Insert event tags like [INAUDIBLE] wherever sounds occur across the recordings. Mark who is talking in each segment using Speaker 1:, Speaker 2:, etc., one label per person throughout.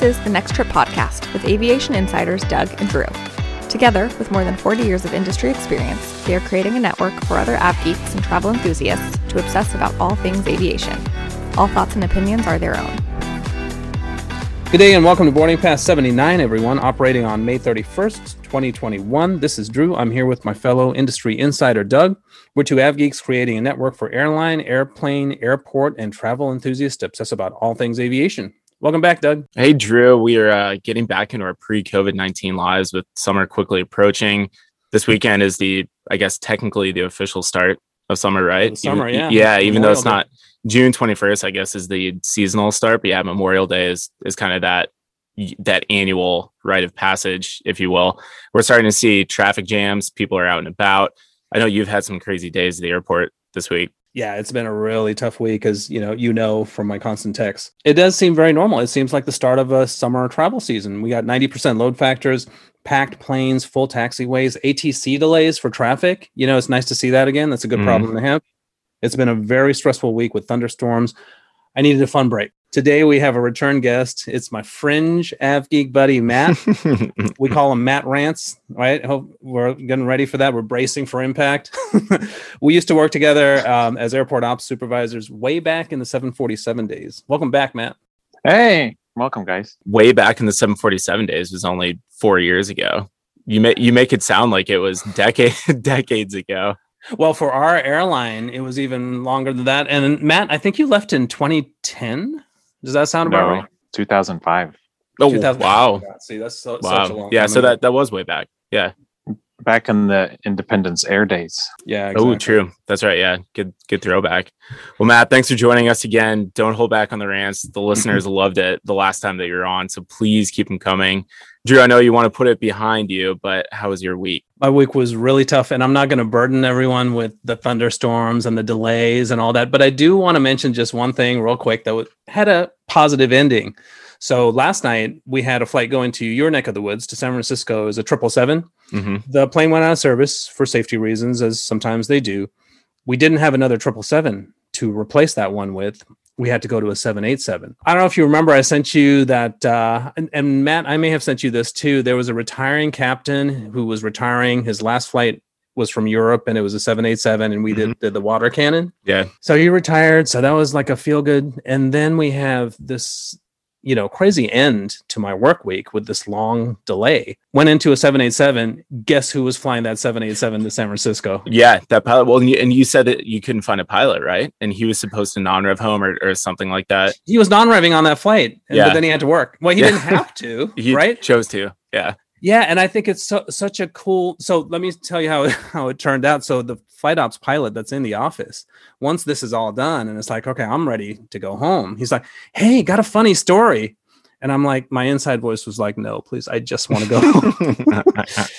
Speaker 1: This is the Next Trip podcast with aviation insiders Doug and Drew. Together, with more than 40 years of industry experience, they are creating a network for other av geeks and travel enthusiasts to obsess about all things aviation. All thoughts and opinions are their own.
Speaker 2: Good day and welcome to Boarding Pass 79, everyone, operating on May 31st, 2021. This is Drew. I'm here with my fellow industry insider, Doug. We're two av geeks creating a network for airline, airplane, airport, and travel enthusiasts to obsess about all things aviation. Welcome back, Doug.
Speaker 3: Hey, Drew. We are uh, getting back into our pre COVID 19 lives with summer quickly approaching. This weekend is the, I guess, technically the official start of summer, right?
Speaker 2: Summer,
Speaker 3: even,
Speaker 2: yeah.
Speaker 3: Yeah, even
Speaker 2: Memorial
Speaker 3: though it's
Speaker 2: Day.
Speaker 3: not June 21st, I guess, is the seasonal start. But yeah, Memorial Day is, is kind of that that annual rite of passage, if you will. We're starting to see traffic jams. People are out and about. I know you've had some crazy days at the airport this week.
Speaker 2: Yeah, it's been a really tough week, as you know, you know from my constant texts. It does seem very normal. It seems like the start of a summer travel season. We got 90% load factors, packed planes, full taxiways, ATC delays for traffic. You know, it's nice to see that again. That's a good
Speaker 3: Mhm.
Speaker 2: problem to have. It's been a very stressful week with thunderstorms. I needed a fun break. Today we have a return guest. It's my fringe av geek buddy Matt. [LAUGHS] we call him Matt Rants, right? Hope we're getting ready for that. We're bracing for impact. [LAUGHS] we used to work together um, as airport ops supervisors way back in the 747 days. Welcome back, Matt.
Speaker 4: Hey, welcome, guys.
Speaker 3: way back in the 747 days was only four years ago. You make you make it sound like it was decade [LAUGHS] decades ago.
Speaker 2: Well, for our airline, it was even longer than that. And Matt, I think you left in 2010. Does that sound about
Speaker 4: No,
Speaker 2: right?
Speaker 4: 2005.
Speaker 3: Oh
Speaker 2: 2000
Speaker 3: wow,
Speaker 2: See, that's so, such a
Speaker 3: wow.
Speaker 2: long
Speaker 3: Yeah,
Speaker 2: time
Speaker 3: so
Speaker 2: ago.
Speaker 3: that that was way back. Yeah.
Speaker 4: Back in the Independence Air days.
Speaker 2: yeah.
Speaker 3: Oh, true. That's right. Yeah. Good good throwback. Well, Matt, thanks for joining us again. Don't hold back on the rants. The [LAUGHS] listeners loved it the last time that you're on, so please keep them coming. Drew, I know you want to put it behind you, but how was your week?
Speaker 2: My week was really tough and i'm not going to burden everyone with the thunderstorms and the delays and all that but i do want to mention just one thing real quick that had a positive ending. So last night we had a flight going to your neck of the woods to san francisco. As a 777
Speaker 3: hmm
Speaker 2: the plane went out of service for safety reasons as sometimes they do. We didn't have another 777 to replace that one with we had to go to a 787 i don't know if you remember i sent you that uh, and, and matt i may have sent you this too. There was a retiring captain who was retiring. His last flight was from europe and it was a 787 and we did, did the water cannon.
Speaker 3: Yeah.
Speaker 2: so he retired. So that was like a feel good. And then we have this you know crazy end to my work week with this long delay went into a 787 guess who was flying that 787 to san francisco
Speaker 3: Yeah, that pilot. Well, and you, and you said that you couldn't find a pilot, right? And he was supposed to non-rev home or, or something like that.
Speaker 2: he was non-revving on that flight and-
Speaker 3: Yeah.
Speaker 2: but then he had to work well he
Speaker 3: Yeah.
Speaker 2: didn't have to [LAUGHS]
Speaker 3: He
Speaker 2: right
Speaker 3: chose to. Yeah.
Speaker 2: Yeah and i think it's so, such a cool so let me tell you how, [LAUGHS] how it turned out. So the flight ops pilot that's in the office once this is all done and it's like okay i'm ready to go home he's like hey got a funny story. And i'm like my inside voice was like no please i just want to go home.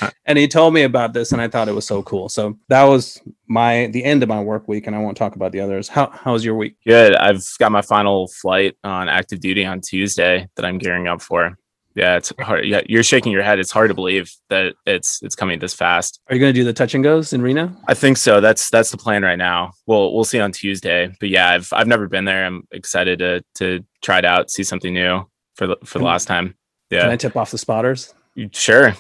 Speaker 2: [LAUGHS] And he told me about this and i thought it was so cool. So that was my the end of my work week and i won't talk about the others. How, how was your week?
Speaker 3: Good. I've got my final flight on active duty on Tuesday that I'm gearing up for. Yeah, it's hard. Yeah, you're shaking your head. It's hard to believe that it's it's coming this fast.
Speaker 2: are you going to do the touch and goes in reno
Speaker 3: I think so. That's that's the plan right now. We'll we'll see on Tuesday. But yeah, I've I've never been there. I'm excited to to try it out, see something new for the for the
Speaker 2: Can-
Speaker 3: last time.
Speaker 2: can
Speaker 3: Yeah,
Speaker 2: i tip off the spotters
Speaker 3: sure.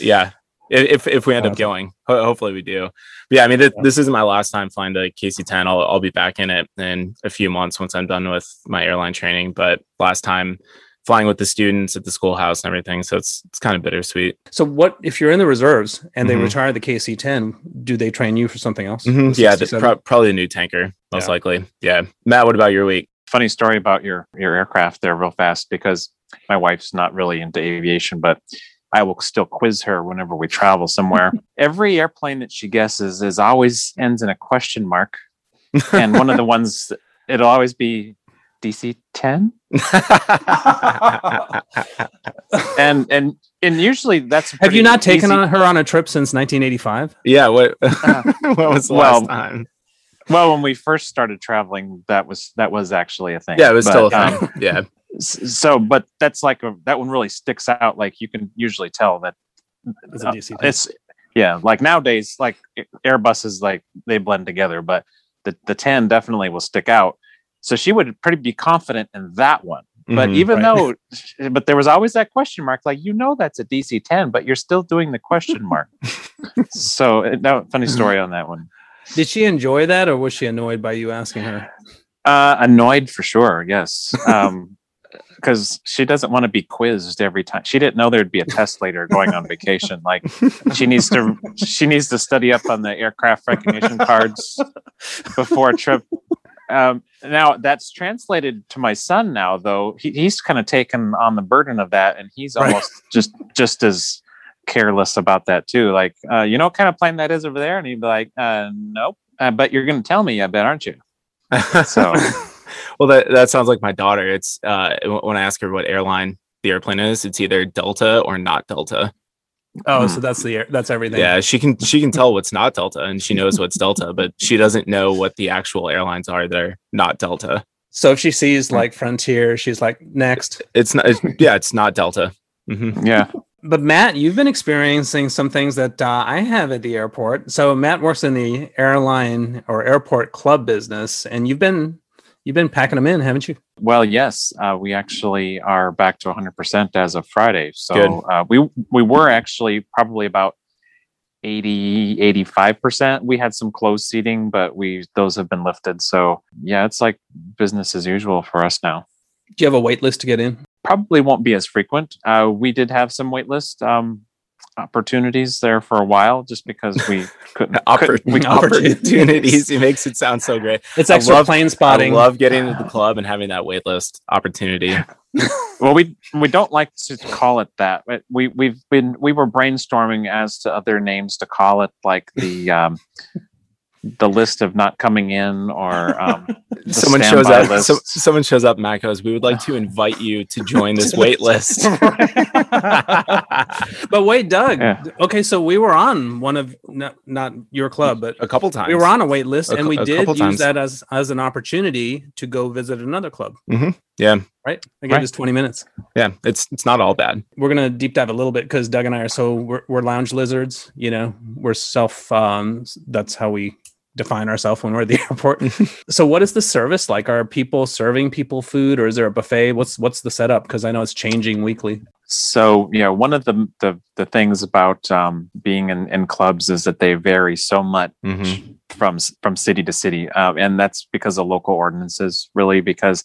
Speaker 3: Yeah, if if, if we end up going, hopefully we do. But yeah, I mean, th- this isn't my last time flying to KC10. I'll I'll be back in it in a few months once I'm done with my airline training. But last time flying with the students at the schoolhouse and everything, so it's it's kind of bittersweet.
Speaker 2: So what if you're in the reserves and they
Speaker 3: Mhm.
Speaker 2: retire the KC-10? Do they train you for something else?
Speaker 3: Mhm.
Speaker 2: The
Speaker 3: Yeah, the, pro- probably a new tanker, most
Speaker 2: Yeah.
Speaker 3: likely. Yeah, Matt, what about your week?
Speaker 4: Funny story about your your aircraft there, real fast, because my wife's not really into aviation, but I will still quiz her whenever we travel somewhere. [LAUGHS] Every airplane that she guesses is always ends in a question mark, and one of the [LAUGHS] ones it'll always be DC ten, [LAUGHS] and and and usually that's
Speaker 2: Have you not taken
Speaker 4: easy-
Speaker 2: on her on a trip since 1985?
Speaker 3: yeah, what [LAUGHS] [LAUGHS] what was the
Speaker 4: well,
Speaker 3: last time?
Speaker 4: Well, when we first started traveling, that was that was actually a thing.
Speaker 3: Yeah, it was
Speaker 4: But,
Speaker 3: still a
Speaker 4: um,
Speaker 3: thing. yeah.
Speaker 4: so but that's like a, that one really sticks out like you can usually tell that
Speaker 2: It's
Speaker 4: uh,
Speaker 2: DC-10.
Speaker 4: it's yeah like nowadays like airbuses like they blend together but the the 10 definitely will stick out so she would pretty be confident in that one But
Speaker 3: Mhm.
Speaker 4: even
Speaker 2: Right.
Speaker 4: though, [LAUGHS] but there was always that question mark. Like you know that's a DC ten, but you're still doing the question mark. [LAUGHS] so uh, no, funny story on that one.
Speaker 2: Did she enjoy that, or was she annoyed by you asking her?
Speaker 4: Uh, annoyed for sure. Yes. Um, [LAUGHS] because she doesn't want to be quizzed every time. She didn't know there'd be a test later going on vacation. Like she needs to, she needs to study up on the aircraft recognition cards before a trip. Um, now that's translated to my son now, though he, he's kind of taken on the burden of that, and he's
Speaker 2: Right.
Speaker 4: almost [LAUGHS] just just as careless about that too. Like, uh, you know what kind of plane that is over there? And he'd be like, uh, "Nope." Uh, but you're going to tell me, I bet, aren't you? So- [LAUGHS]
Speaker 3: well, that that sounds like my daughter. It's uh, when I ask her what airline the airplane is, it's either Delta or not Delta.
Speaker 2: Oh,
Speaker 4: Hmm.
Speaker 2: so that's the that's everything.
Speaker 3: Yeah, she can she can tell what's not Delta, and she knows what's Delta, but she doesn't know what the actual airlines are that are not Delta.
Speaker 2: So if she sees like Frontier, she's like next.
Speaker 3: It's not. It's, yeah, it's not Delta. hmm
Speaker 4: Yeah.
Speaker 2: But Matt, you've been experiencing some things that uh, I have at the airport. So Matt works in the airline or airport club business, and you've been you've been packing them in, haven't you?
Speaker 4: Well, yes, uh, we actually are back to 100% as of Friday. So
Speaker 3: Good.
Speaker 4: uh, we we were actually probably about 80 85%. We had some closed seating, but we those have been lifted. So yeah, it's like business as usual for us now.
Speaker 2: Do you have a wait list to get in?
Speaker 4: Probably won't be as frequent. Uh, we did have some waitlist um, opportunities there for a while, just because we [LAUGHS] couldn't.
Speaker 3: Oppor-
Speaker 4: couldn't- we,
Speaker 2: Opportunities.
Speaker 3: opportunities. [LAUGHS] He makes it sound so great.
Speaker 2: It's
Speaker 3: I
Speaker 2: extra
Speaker 3: love-
Speaker 2: plane spotting.
Speaker 3: I love getting to the club and having that wait list opportunity. [LAUGHS]
Speaker 4: well we we don't like to call it that but we we've been we were brainstorming as to other names to call it like the um the list of not coming in or um [LAUGHS]
Speaker 3: someone shows up. So, someone shows up. Matt goes, "We would like to [LAUGHS] invite you to join this [LAUGHS] wait list."
Speaker 2: but wait, Doug.
Speaker 4: Yeah.
Speaker 2: Okay, so we were on one of not, not your club, but
Speaker 3: a couple times.
Speaker 2: we were on a wait list,
Speaker 3: A
Speaker 2: and we did use
Speaker 3: times.
Speaker 2: that as as an opportunity to go visit another club.
Speaker 3: Yeah,
Speaker 2: Right? I gave
Speaker 4: Right.
Speaker 2: us twenty minutes.
Speaker 3: yeah. It's it's not all bad.
Speaker 2: we're gonna deep dive a little bit because Doug and I are so we're, we're lounge lizards. You know, we're self. Um, that's how we define ourselves when we're at the [LAUGHS] airport. so, what is the service like? Are people serving people food, or is there a buffet? What's what's the setup? Because I know it's changing weekly.
Speaker 4: so yeah one of the the, the things about um being in, in clubs is that they vary so much
Speaker 3: Mhm.
Speaker 4: from from city to city, uh, and that's because of local ordinances. Really, because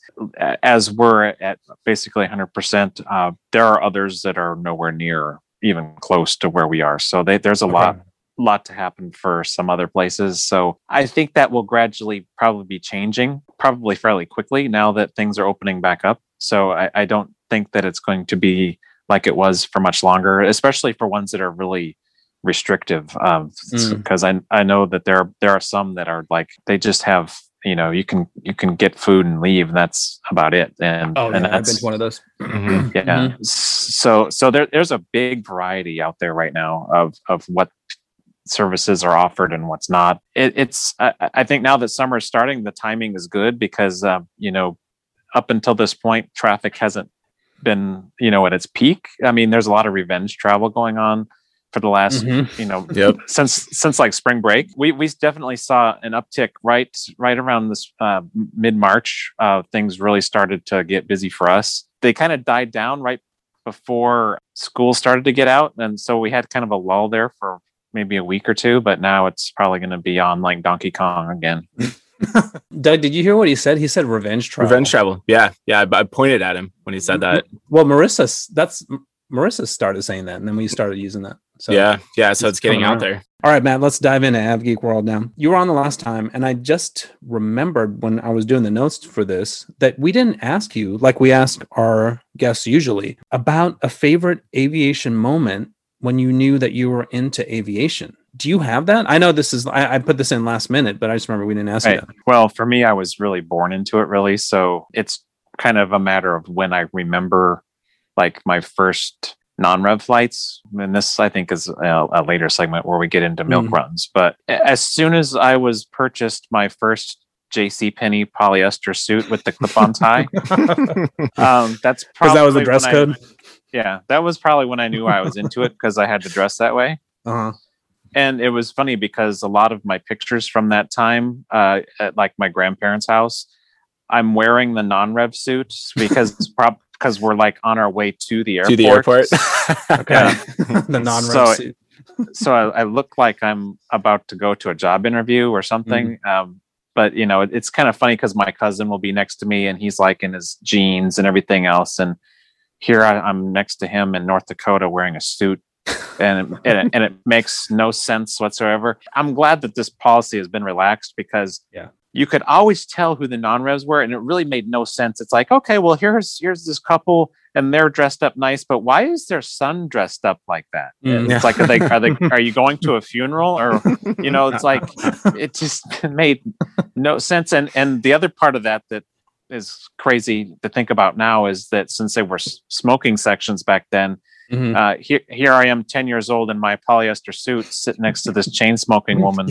Speaker 4: as we're at basically 100, percent uh, there are others that are nowhere near even close to where we are. So they, there's a lot lot to happen for some other places. So I think that will gradually probably be changing, probably fairly quickly now that things are opening back up. So I, I don't think that it's going to be like it was for much longer, especially for ones that are really restrictive. Um,
Speaker 2: Mm.
Speaker 4: because I I know that there there are some that are like they just have you know you can you can get food and leave and that's about it and
Speaker 2: Oh,
Speaker 4: and
Speaker 2: yeah, I've been
Speaker 4: that's
Speaker 2: to one of those.
Speaker 3: Mhm.
Speaker 4: yeah
Speaker 2: Mhm.
Speaker 4: so so there, there's a big variety out there right now of of what services are offered and what's not it, it's I, I think now that summer is starting the timing is good because um, you know up until this point traffic hasn't been you know at its peak i mean there's a lot of revenge travel going on for the last
Speaker 2: Mhm.
Speaker 4: you know
Speaker 3: Yep. [LAUGHS]
Speaker 4: since since like spring break we we definitely saw an uptick right right around this uh, mid march uh, things really started to get busy for us they kind of died down right before school started to get out and so we had kind of a lull there for maybe a week or two but now it's probably going to be on like donkey kong again [LAUGHS]
Speaker 2: Doug, did you hear what he said? He said revenge travel.
Speaker 3: Revenge travel. Yeah, yeah. I, I pointed at him when he said mm-hmm. that.
Speaker 2: Well, Marissa, that's Marissa started saying that, and then we started using that. So
Speaker 3: yeah, yeah. So
Speaker 2: it's
Speaker 3: it's getting out
Speaker 2: around.
Speaker 3: there.
Speaker 2: All right, Matt, let's dive into Av Geek World now. You were on the last time, and I just remembered when I was doing the notes for this that we didn't ask you, like we ask our guests usually, about a favorite aviation moment when you knew that you were into aviation. Do you have that? I know this is, I, I put this in last minute, but I just remember we didn't ask you
Speaker 4: Right.
Speaker 2: that.
Speaker 4: Well, for me, I was really born into it, really. So it's kind of a matter of when I remember like my first non rev flights. And this, I think, is a, a later segment where we get into milk
Speaker 2: Mm.
Speaker 4: runs. But as soon as I was purchased my first JC Penney polyester suit with the clip on tie, [LAUGHS] um, that's
Speaker 2: Because
Speaker 4: probably
Speaker 2: that was the
Speaker 4: when
Speaker 2: dress
Speaker 4: I-
Speaker 2: code.
Speaker 4: Yeah, that was probably when I knew I was into it because I had to dress that way
Speaker 2: Uh-huh.
Speaker 4: and it was funny because a lot of my pictures from that time uh, at like my grandparents house I'm wearing the non-rev suit because prob because we're like on our way to the airport.
Speaker 3: to the airport. [LAUGHS]
Speaker 2: Okay. [LAUGHS] The non
Speaker 4: So-
Speaker 2: suit.
Speaker 4: so I, I look like I'm about to go to a job interview or something. Um, but you know, it- it's kind of funny because my cousin will be next to me and he's like in his jeans and everything else, and here I, I'm next to him in North Dakota wearing a suit. and and it, and it [LAUGHS] makes no sense whatsoever. I'm glad that this policy has been relaxed because
Speaker 2: Yeah.
Speaker 4: you could always tell who the non-revs were, and it really made no sense. It's like, okay, well here's here's this couple, and they're dressed up nice, but why is their son dressed up like that?
Speaker 2: Mm.
Speaker 4: It's like, are they are they [LAUGHS] are you going to a funeral or you know? It's like [LAUGHS] it just made no sense. And and the other part of that that is crazy to think about now is that since they were smoking sections back then,
Speaker 2: Mhm.
Speaker 4: uh, here here I am, ten years old in my polyester suit, sitting next to this chain smoking [LAUGHS] woman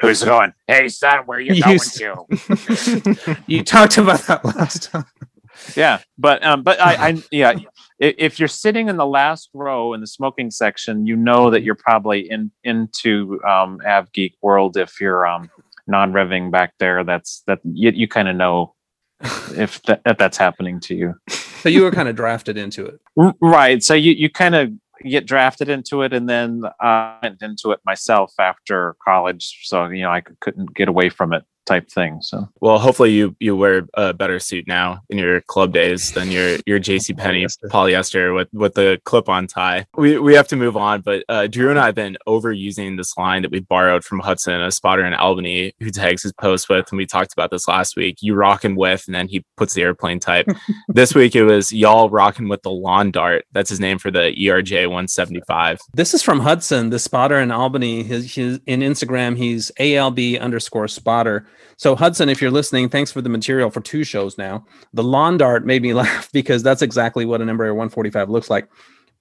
Speaker 4: who's going, "Hey son, where you
Speaker 2: You
Speaker 4: going to?" [LAUGHS]
Speaker 2: you talked about that last time.
Speaker 4: yeah but um but i i yeah if you're sitting in the last row in the smoking section you know that you're probably in into um av geek world if you're um non-revving back there that's that you, you kind of know if that, if that's happening to you
Speaker 2: So you were kind of drafted into it. [LAUGHS]
Speaker 4: Right so you you kind of get drafted into it and then uh went into it myself after college so you know I couldn't get away from it type thing so
Speaker 3: well, hopefully you you wear a better suit now in your club days than your your JC [LAUGHS] Penney
Speaker 2: Polyester.
Speaker 3: polyester with with the clip-on tie. We we have to move on, but uh, Drew and I have been overusing this line that we borrowed from Hudson, a spotter in Albany, who tags his post with, and we talked about this last week. You rocking with, and then he puts the airplane type. [LAUGHS] this week it was y'all rocking with the lawn dart. That's his name for the ERJ 175.
Speaker 2: This is from Hudson, the spotter in Albany. His, his in Instagram, he's ALB underscore spotter. So Hudson, if you're listening, thanks for the material for two shows now. The lawn dart made me [LAUGHS] laugh because that's exactly what an Embraer 145 looks like.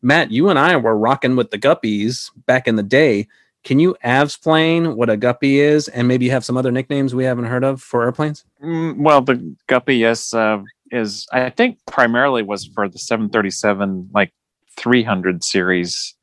Speaker 2: Matt, you and I were rocking with the guppies back in the day. Can you avsplain what a guppy is, and maybe you have some other nicknames we haven't heard of for airplanes?
Speaker 4: Mm, well, the Guppy, yes, uh, is I think primarily was for the 737 like 300 series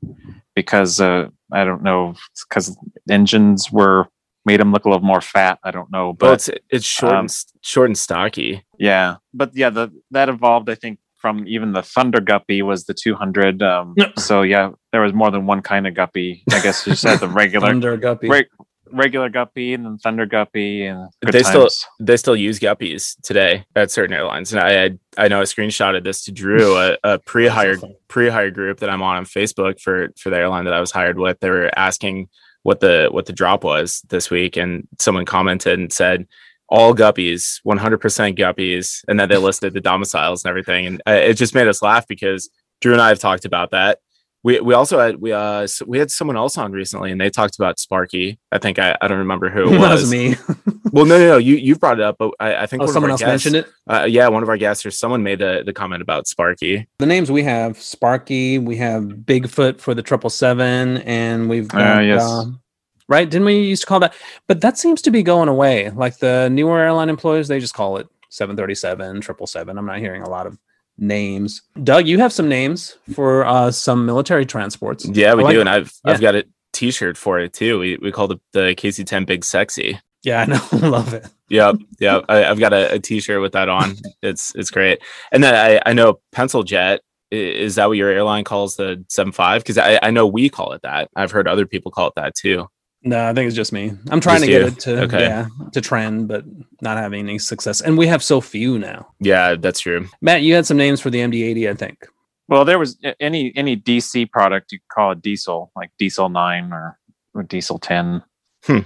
Speaker 4: because uh, I don't know because engines were made him look a little more fat. I don't know,
Speaker 3: But
Speaker 4: but
Speaker 3: it's it's short
Speaker 4: um,
Speaker 3: and short and stocky.
Speaker 4: yeah, but yeah, the that evolved. I think from even the Thunder Guppy was the 200. Um, so yeah, there was more than one kind of Guppy. I guess you just had the [LAUGHS] regular
Speaker 2: Thunder guppy.
Speaker 4: reg- regular Guppy and then Thunder Guppy and good
Speaker 3: They still- they still use guppies today at certain airlines. And I I, I know I screenshotted this to Drew, a, a [LAUGHS] pre-hire pre-hire group that I'm on on Facebook for for the airline that I was hired with. They were asking what the what the drop was this week, and someone commented and said all guppies, 100% guppies, and then they listed the domiciles and everything. And uh, it just made us laugh because Drew and I have talked about that. We, we also had we uh we had someone else on recently and they talked about Sparky. I think I, I don't remember who it [LAUGHS] was.
Speaker 2: was me. [LAUGHS]
Speaker 3: Well, no, no, no. You you brought it up, but I, I think
Speaker 2: Oh,
Speaker 3: one of
Speaker 2: someone else
Speaker 3: guests-
Speaker 2: mentioned it.
Speaker 3: Uh, yeah, one of our guests or someone made the, the comment about Sparky.
Speaker 2: the names we have Sparky, we have Bigfoot for the triple seven, and we've got,
Speaker 4: Ah, yes.
Speaker 2: um, right. Didn't we used to call that? But that seems to be going away. Like the newer airline employees, they just call it seven thirty seven, triple seven. I'm not hearing a lot of names. Doug, you have some names for uh, some military transports.
Speaker 3: Yeah, we
Speaker 2: I like
Speaker 3: do,
Speaker 2: it.
Speaker 3: and I've
Speaker 2: Yeah.
Speaker 3: I've got a T-shirt for it too. We we called it the KC10 Big Sexy.
Speaker 2: Yeah, I know. [LAUGHS] I love it.
Speaker 3: Yep, yep. I, I've got a, a T-shirt with that on. It's it's great. And then I I know Pencil Jet. Is that what your airline calls the 75? Because I, I know we call it that. I've heard other people call it that too.
Speaker 2: No, I think it's just me. I'm trying
Speaker 3: Just
Speaker 2: to get
Speaker 3: you.
Speaker 2: it to
Speaker 3: Okay.
Speaker 2: yeah to trend, but not having any success. And we have so few now.
Speaker 3: Yeah, that's true.
Speaker 2: Matt, you had some names for the MD80, I think.
Speaker 4: Well, there was any any DC product you could call it diesel, like diesel nine or, or diesel ten. Hmm.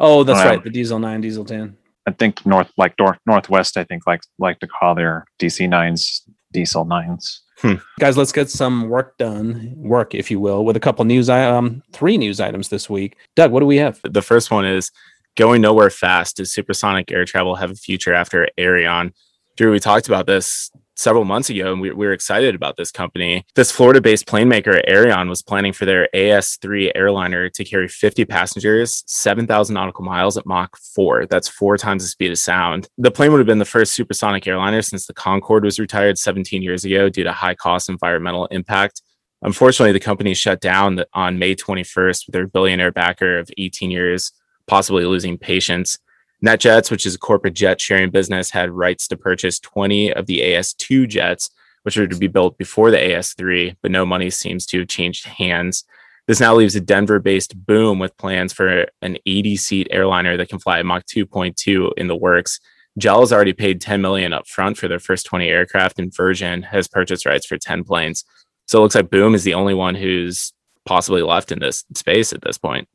Speaker 2: Oh, that's
Speaker 4: Wow.
Speaker 2: right. The Diesel 9, Diesel 10.
Speaker 4: I think north like north northwest. I think like like to call their DC nines diesel nines.
Speaker 2: Guys, let's get some work done, work, if you will, with a couple news, i- um, three news items this week. Doug, what do we have?
Speaker 3: The first one is going nowhere fast. Does supersonic air travel have a future after Aerion? Drew, we talked about this several months ago, and we, we were excited about this company. This Florida based plane maker, Aerion, was planning for their AS3 airliner to carry 50 passengers, 7,000 nautical miles at Mach 4. That's four times the speed of sound. The plane would have been the first supersonic airliner since the Concorde was retired 17 years ago due to high cost environmental impact. Unfortunately, the company shut down on May 21st with their billionaire backer of 18 years, possibly losing patience. NetJets, which is a corporate jet sharing business, had rights to purchase 20 of the AS2 jets, which are to be built before the AS3, but no money seems to have changed hands. This now leaves a Denver based Boom with plans for an 80 seat airliner that can fly Mach 2.2 in the works. JAL has already paid 10 million up front for their first 20 aircraft, and Virgin has purchased rights for 10 planes. So it looks like Boom is the only one who's possibly left in this space at this point.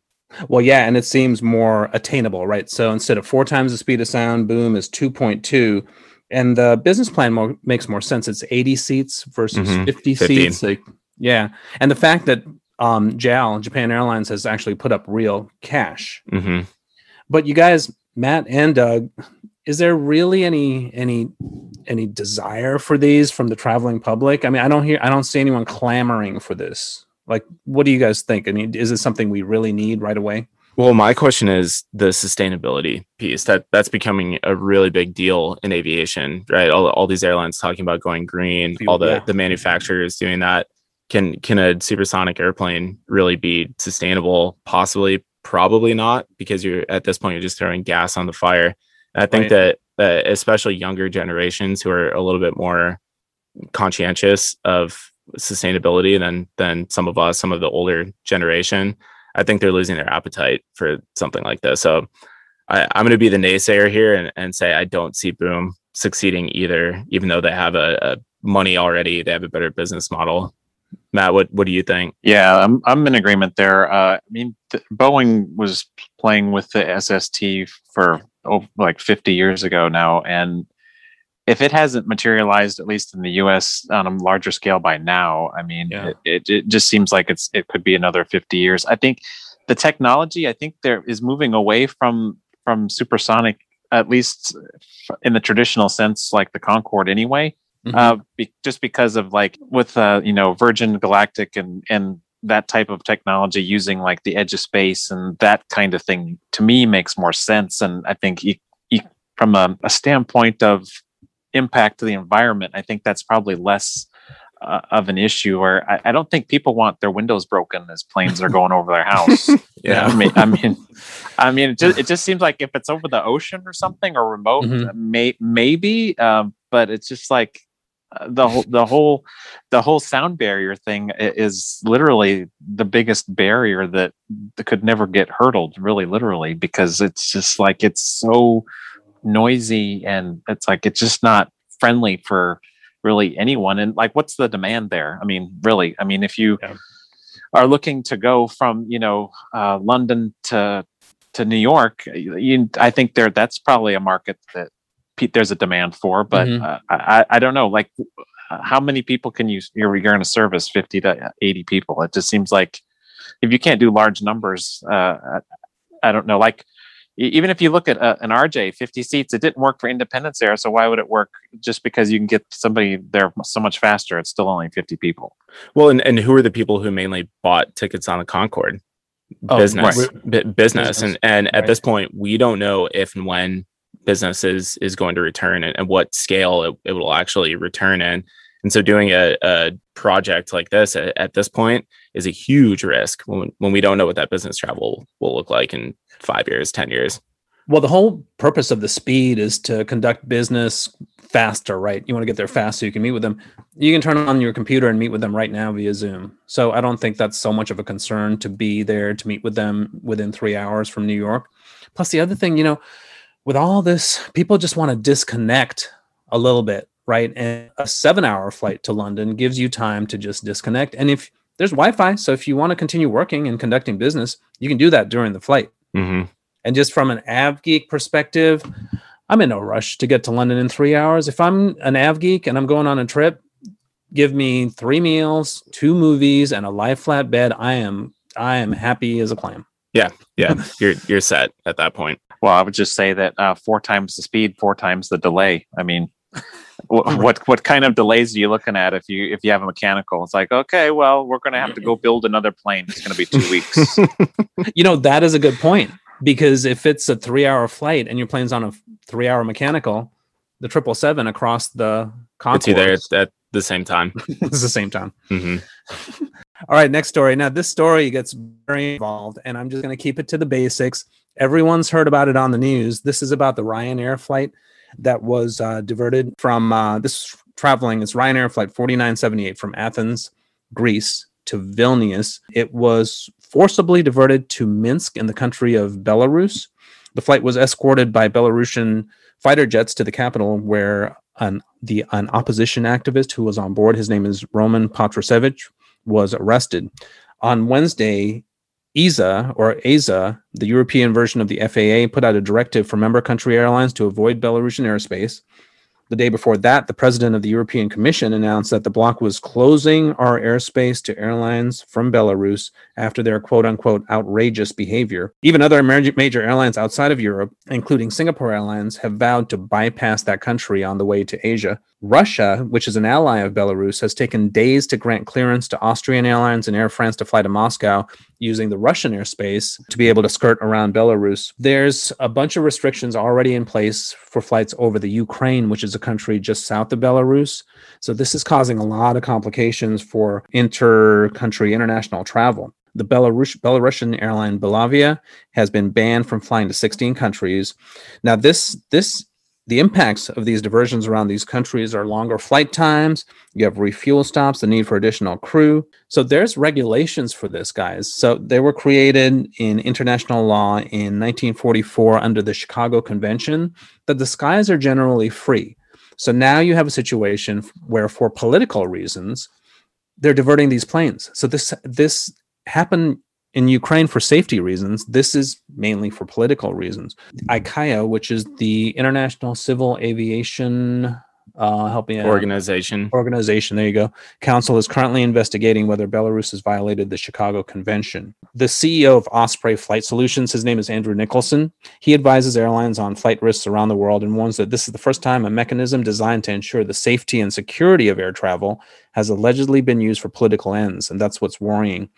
Speaker 2: Well, yeah, and it seems more attainable, right? So instead of four times the speed of sound, Boom is 2.2. And the business plan more, makes more sense. It's 80 seats versus
Speaker 3: Mhm,
Speaker 2: 50
Speaker 3: 50.
Speaker 2: seats. Like, yeah. And the fact that um, JAL, Japan Airlines, has actually put up real cash.
Speaker 3: hmm
Speaker 2: But you guys, Matt and Doug, is there really any any any desire for these from the traveling public? I mean, I don't hear, I don't see anyone clamoring for this. Like, what do you guys think? I mean, is it something we really need right away?
Speaker 3: Well, my question is the sustainability piece. That that's becoming a really big deal in aviation, right? All, all these airlines talking about going green, all the,
Speaker 2: yeah.
Speaker 3: the manufacturers doing that. Can can a supersonic airplane really be sustainable? Possibly, probably not, because you're at this point you're just throwing gas on the fire. And I think
Speaker 2: Right.
Speaker 3: that that especially younger generations who are a little bit more conscientious of sustainability than than some of us, some of the older generation. I think they're losing their appetite for something like this. So I, I'm going to be the naysayer here and, and say I don't see Boom succeeding either, even though they have a, a money already. They have a better business model. Matt, what what do you think?
Speaker 4: Yeah, I'm I'm in agreement there. Uh, I mean, th- Boeing was playing with the SST for oh, like 50 years ago now, and if it hasn't materialized, at least in the U.S. on a larger scale by now, I mean,
Speaker 2: Yeah.
Speaker 4: it, it, it just seems like it's it could be another 50 years. I think the technology, I think there is moving away from from supersonic, at least in the traditional sense, like the Concorde anyway uh, be, just because of like with uh, you know Virgin Galactic and and that type of technology using like the edge of space and that kind of thing to me makes more sense. And I think e- e- from a, a standpoint of impact to the environment, I think that's probably less uh, of an issue. or I, I don't think people want their windows broken as planes are going over their house. [LAUGHS]
Speaker 3: Yeah.
Speaker 4: I mean, I mean, [LAUGHS] I mean, it just, it just seems like if it's over the ocean or something or remote,
Speaker 2: Mhm.
Speaker 4: may, maybe, um, but it's just like uh, the whole, the whole, the whole sound barrier thing is literally the biggest barrier that, that could never get hurdled, really, literally, because it's just like it's so noisy and it's like it's just not friendly for really anyone. And like, what's the demand there? I mean, really, I mean, if you
Speaker 2: Yeah.
Speaker 4: are looking to go from you know uh, London to to New York, you, I think there that's probably a market that there's a demand for. But
Speaker 2: Mhm.
Speaker 4: uh, I, I don't know, like how many people can you you're, you're going to service 50 to 80 people? It just seems like if you can't do large numbers, uh, I, I don't know, like. Even if you look at uh, an RJ 50 seats, it didn't work for Independence Air. So why would it work just because you can get somebody there so much faster? It's still only 50 people.
Speaker 3: Well, and, and who are the people who mainly bought tickets on the Concorde?
Speaker 2: Oh,
Speaker 3: business,
Speaker 2: right.
Speaker 3: Bu- business,
Speaker 2: Business,
Speaker 3: and and at this point, we don't know if and when business is is going to return and, and what scale it, it will actually return in. And so, doing a, a project like this at, at this point is a huge risk when when we don't know what that business travel will look like in five years, ten years.
Speaker 2: Well, the whole purpose of the speed is to conduct business faster, right? You want to get there fast so you can meet with them. You can turn on your computer and meet with them right now via Zoom. So I don't think that's so much of a concern to be there to meet with them within three hours from New York. Plus, the other thing, you know, with all this, people just want to disconnect a little bit, right? And a seven hour flight to London gives you time to just disconnect. And if there's Wi Fi, so if you want to continue working and conducting business, you can do that during the flight.
Speaker 3: hmm
Speaker 2: And just from an av geek perspective, I'm in no rush to get to London in three hours. If I'm an av geek and I'm going on a trip, give me three meals, two movies, and a lie flat bed. I am I am happy as a clam.
Speaker 3: Yeah, yeah, [LAUGHS] you're you're set at that point.
Speaker 4: Well, I would just say that uh, four times the speed, four times the delay. I mean, what, what what kind of delays are you looking at if you if you have a mechanical? It's like, okay, well, we're going to have to go build another plane. It's going to be two [LAUGHS] weeks. [LAUGHS]
Speaker 2: You know that is a good point because if it's a three hour flight and your plane's on a three hour mechanical, the triple seven across the
Speaker 3: It's either at the same time. [LAUGHS]
Speaker 2: it's the same time.
Speaker 3: hmm
Speaker 2: All right, next story. Now, this story gets very involved, and I'm just going to keep it to the basics. Everyone's heard about it on the news. This is about the Ryanair flight that was uh, diverted from uh, this traveling. It's Ryanair flight 4978 from Athens, Greece to Vilnius. It was forcibly diverted to Minsk in the country of Belarus. The flight was escorted by Belarusian fighter jets to the capital, where an the an opposition activist who was on board, his name is Roman Protasevich, was arrested. On Wednesday, ESA or ASA, the European version of the FAA, put out a directive for member country airlines to avoid Belarusian airspace. The day before that, the president of the European Commission announced that the bloc was closing our airspace to airlines from Belarus after their quote unquote outrageous behavior. Even other major major airlines outside of Europe, including Singapore Airlines, have vowed to bypass that country on the way to Asia. Russia, which is an ally of Belarus, has taken days to grant clearance to Austrian Airlines and Air France to fly to Moscow using the Russian airspace to be able to skirt around Belarus. There's a bunch of restrictions already in place for flights over the Ukraine, which is a country just south of Belarus. So this is causing a lot of complications for inter-country international travel. The Belarus, Belarusian airline Belavia has been banned from flying to 16 countries. Now, this this the impacts of these diversions around these countries are longer flight times. You have refuel stops, the need for additional crew. So there's regulations for this, guys. So they were created in international law in 1944 under the Chicago Convention that the skies are generally free. So now you have a situation where, for political reasons, they're diverting these planes. So this this happened in Ukraine for safety reasons. This is mainly for political reasons. ICAO, which is the International Civil Aviation uh, helping
Speaker 3: Organization.
Speaker 2: organization, there you go. Council is currently investigating whether Belarus has violated the Chicago Convention. The CEO of Osprey Flight Solutions, his name is Andrew Nicholson. He advises airlines on flight risks around the world and warns that this is the first time a mechanism designed to ensure the safety and security of air travel has allegedly been used for political ends, and that's what's worrying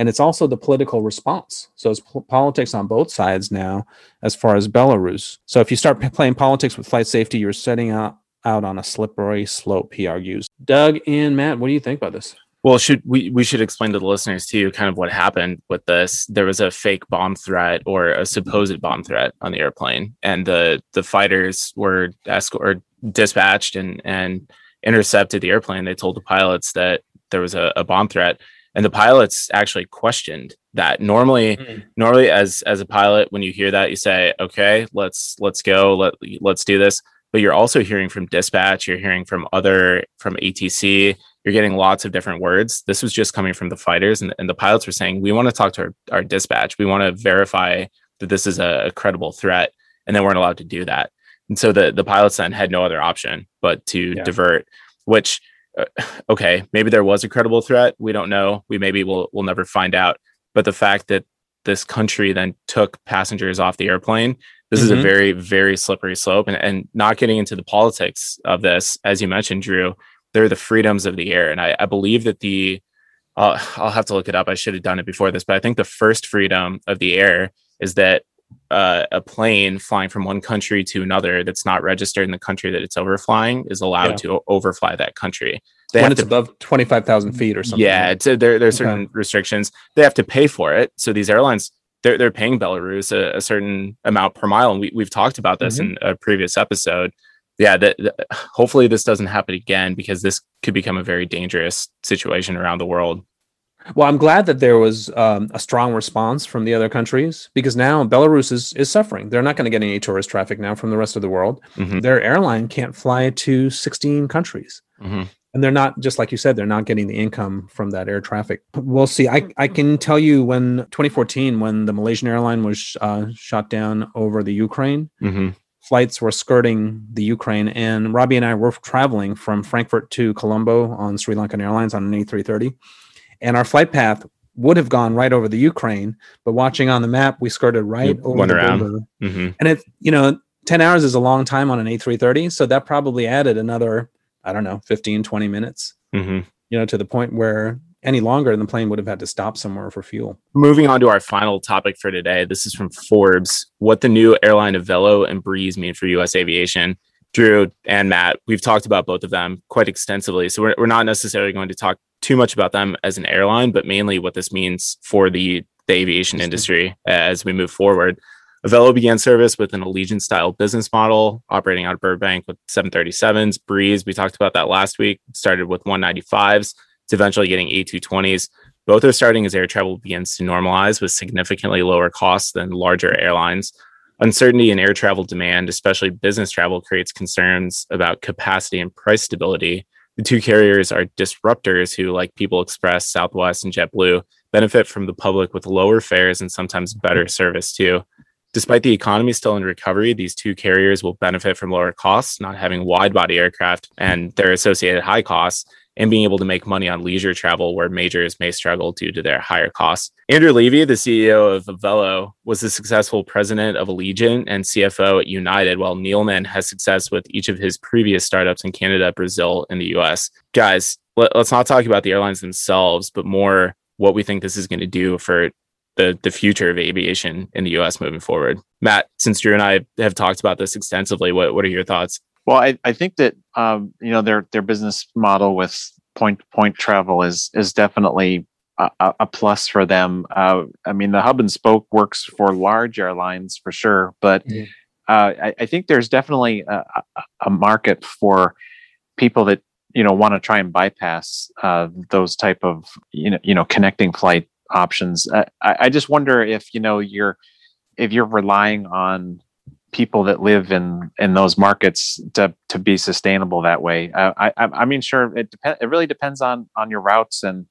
Speaker 2: and it's also the political response. So it's po- politics on both sides now, as far as Belarus. So if you start p- playing politics with flight safety, you're setting out out on a slippery slope. He argues. Doug and Matt, what do you think about this?
Speaker 3: Well, should we we should explain to the listeners too kind of what happened with this. There was a fake bomb threat or a supposed bomb threat on the airplane, and the the fighters were escort dispatched and and intercepted the airplane. They told the pilots that there was a, a bomb threat, and the pilots actually questioned that. Normally,
Speaker 2: Mm.
Speaker 3: normally as as a pilot, when you hear that, you say, "Okay, let's let's go, let let's do this." But you're also hearing from dispatch. You're hearing from other from ATC you're getting lots of different words. This was just coming from the fighters, and, and the pilots were saying, We want to talk to our, our dispatch. We want to verify that this is a, a credible threat. And they weren't allowed to do that. And so the, the pilots then had no other option but to
Speaker 2: Yeah.
Speaker 3: divert, which, uh, [LAUGHS] okay, maybe there was a credible threat. We don't know. We maybe will we'll never find out. But the fact that this country then took passengers off the airplane, this is a
Speaker 2: Mhm.
Speaker 3: very, very slippery slope. And, and not getting into the politics of this, as you mentioned, Drew, they're the freedoms of the air. And I, I believe that the, uh, I'll have to look it up. I should have done it before this, but I think the first freedom of the air is that uh, a plane flying from one country to another that's not registered in the country that it's overflying is allowed
Speaker 2: Yeah.
Speaker 3: to overfly that country. They
Speaker 2: when it's above 25,000 feet or something.
Speaker 3: yeah, a, there, there are certain
Speaker 2: Okay.
Speaker 3: restrictions. They have to pay for it. So these airlines, they're, they're paying Belarus a, a certain amount per mile. And we, we've talked about this in a previous episode. Yeah, that, that- hopefully this doesn't happen again because this could become a very dangerous situation around the world.
Speaker 2: Well, I'm glad that there was um, a strong response from the other countries because now Belarus is, is suffering. They're not going to get any tourist traffic now from the rest of the world.
Speaker 3: Mhm,
Speaker 2: Their airline can't fly to 16 countries.
Speaker 3: mhm.
Speaker 2: And they're not, just like you said, they're not getting the income from that air traffic. We'll see. I, I can tell you when 2014, when the Malaysian airline was uh, shot down over the Ukraine,
Speaker 3: Mhm.
Speaker 2: flights were skirting the Ukraine, and Robbie and I were traveling from Frankfurt to Colombo on Sri Lankan Airlines on an A330, and our flight path would have gone right over the Ukraine, but watching on the map, we skirted right
Speaker 3: You
Speaker 2: over the
Speaker 3: around.
Speaker 2: border.
Speaker 3: Mhm.
Speaker 2: And it, you know, 10 hours is a long time on an A330, so that probably added another, I don't know, 15, 20 minutes,
Speaker 3: Mhm.
Speaker 2: you know, to the point where any longer the plane would have had to stop somewhere for fuel.
Speaker 3: Moving on to our final topic for today. This is from Forbes. What the new airline Avelo and Breeze mean for U.S. aviation. Drew and Matt, we've talked about both of them quite extensively. So we're, we're not necessarily going to talk too much about them as an airline, but mainly what this means for the, the aviation industry as we move forward. Avelo began service with an Allegiant style business model, operating out of Burbank with 737s. Breeze, we talked about that last week, started with 195s. to eventually getting A220s. Both are starting as air travel begins to normalize with significantly lower costs than larger airlines. Uncertainty in air travel demand, especially business travel, creates concerns about capacity and price stability. The two carriers are disruptors who, like People Express, Southwest, and JetBlue, benefit from the public with lower fares and sometimes better service too. Despite the economy still in recovery, these two carriers will benefit from lower costs, not having wide body aircraft and their associated high costs, and being able to make money on leisure travel where majors may struggle due to their higher costs. Andrew Levy, the CEO of Avelo, was the successful president of Allegiant and CFO at United, while Neeleman has success with each of his previous startups in Canada, Brazil, and the US. Guys, let, us not talk about the airlines themselves, but more what we think this is going to do for the the future of aviation in the U.S. moving forward. Matt, since Drew and I have talked about this extensively, what what are your thoughts?
Speaker 4: Well, I, I think that um, you know their their business model with point to point travel is is definitely a, a plus for them. Uh, I mean, the hub and spoke works for large airlines for sure, but mm-hmm. uh, I, I, think there's definitely a, a, market for people that you know want to try and bypass uh, those type of you know you know connecting flight options. Uh, I, I just wonder if you know you're if you're relying on people that live in in those markets to to be sustainable that way. Uh, I I mean, sure, it depends. It really depends on on your routes and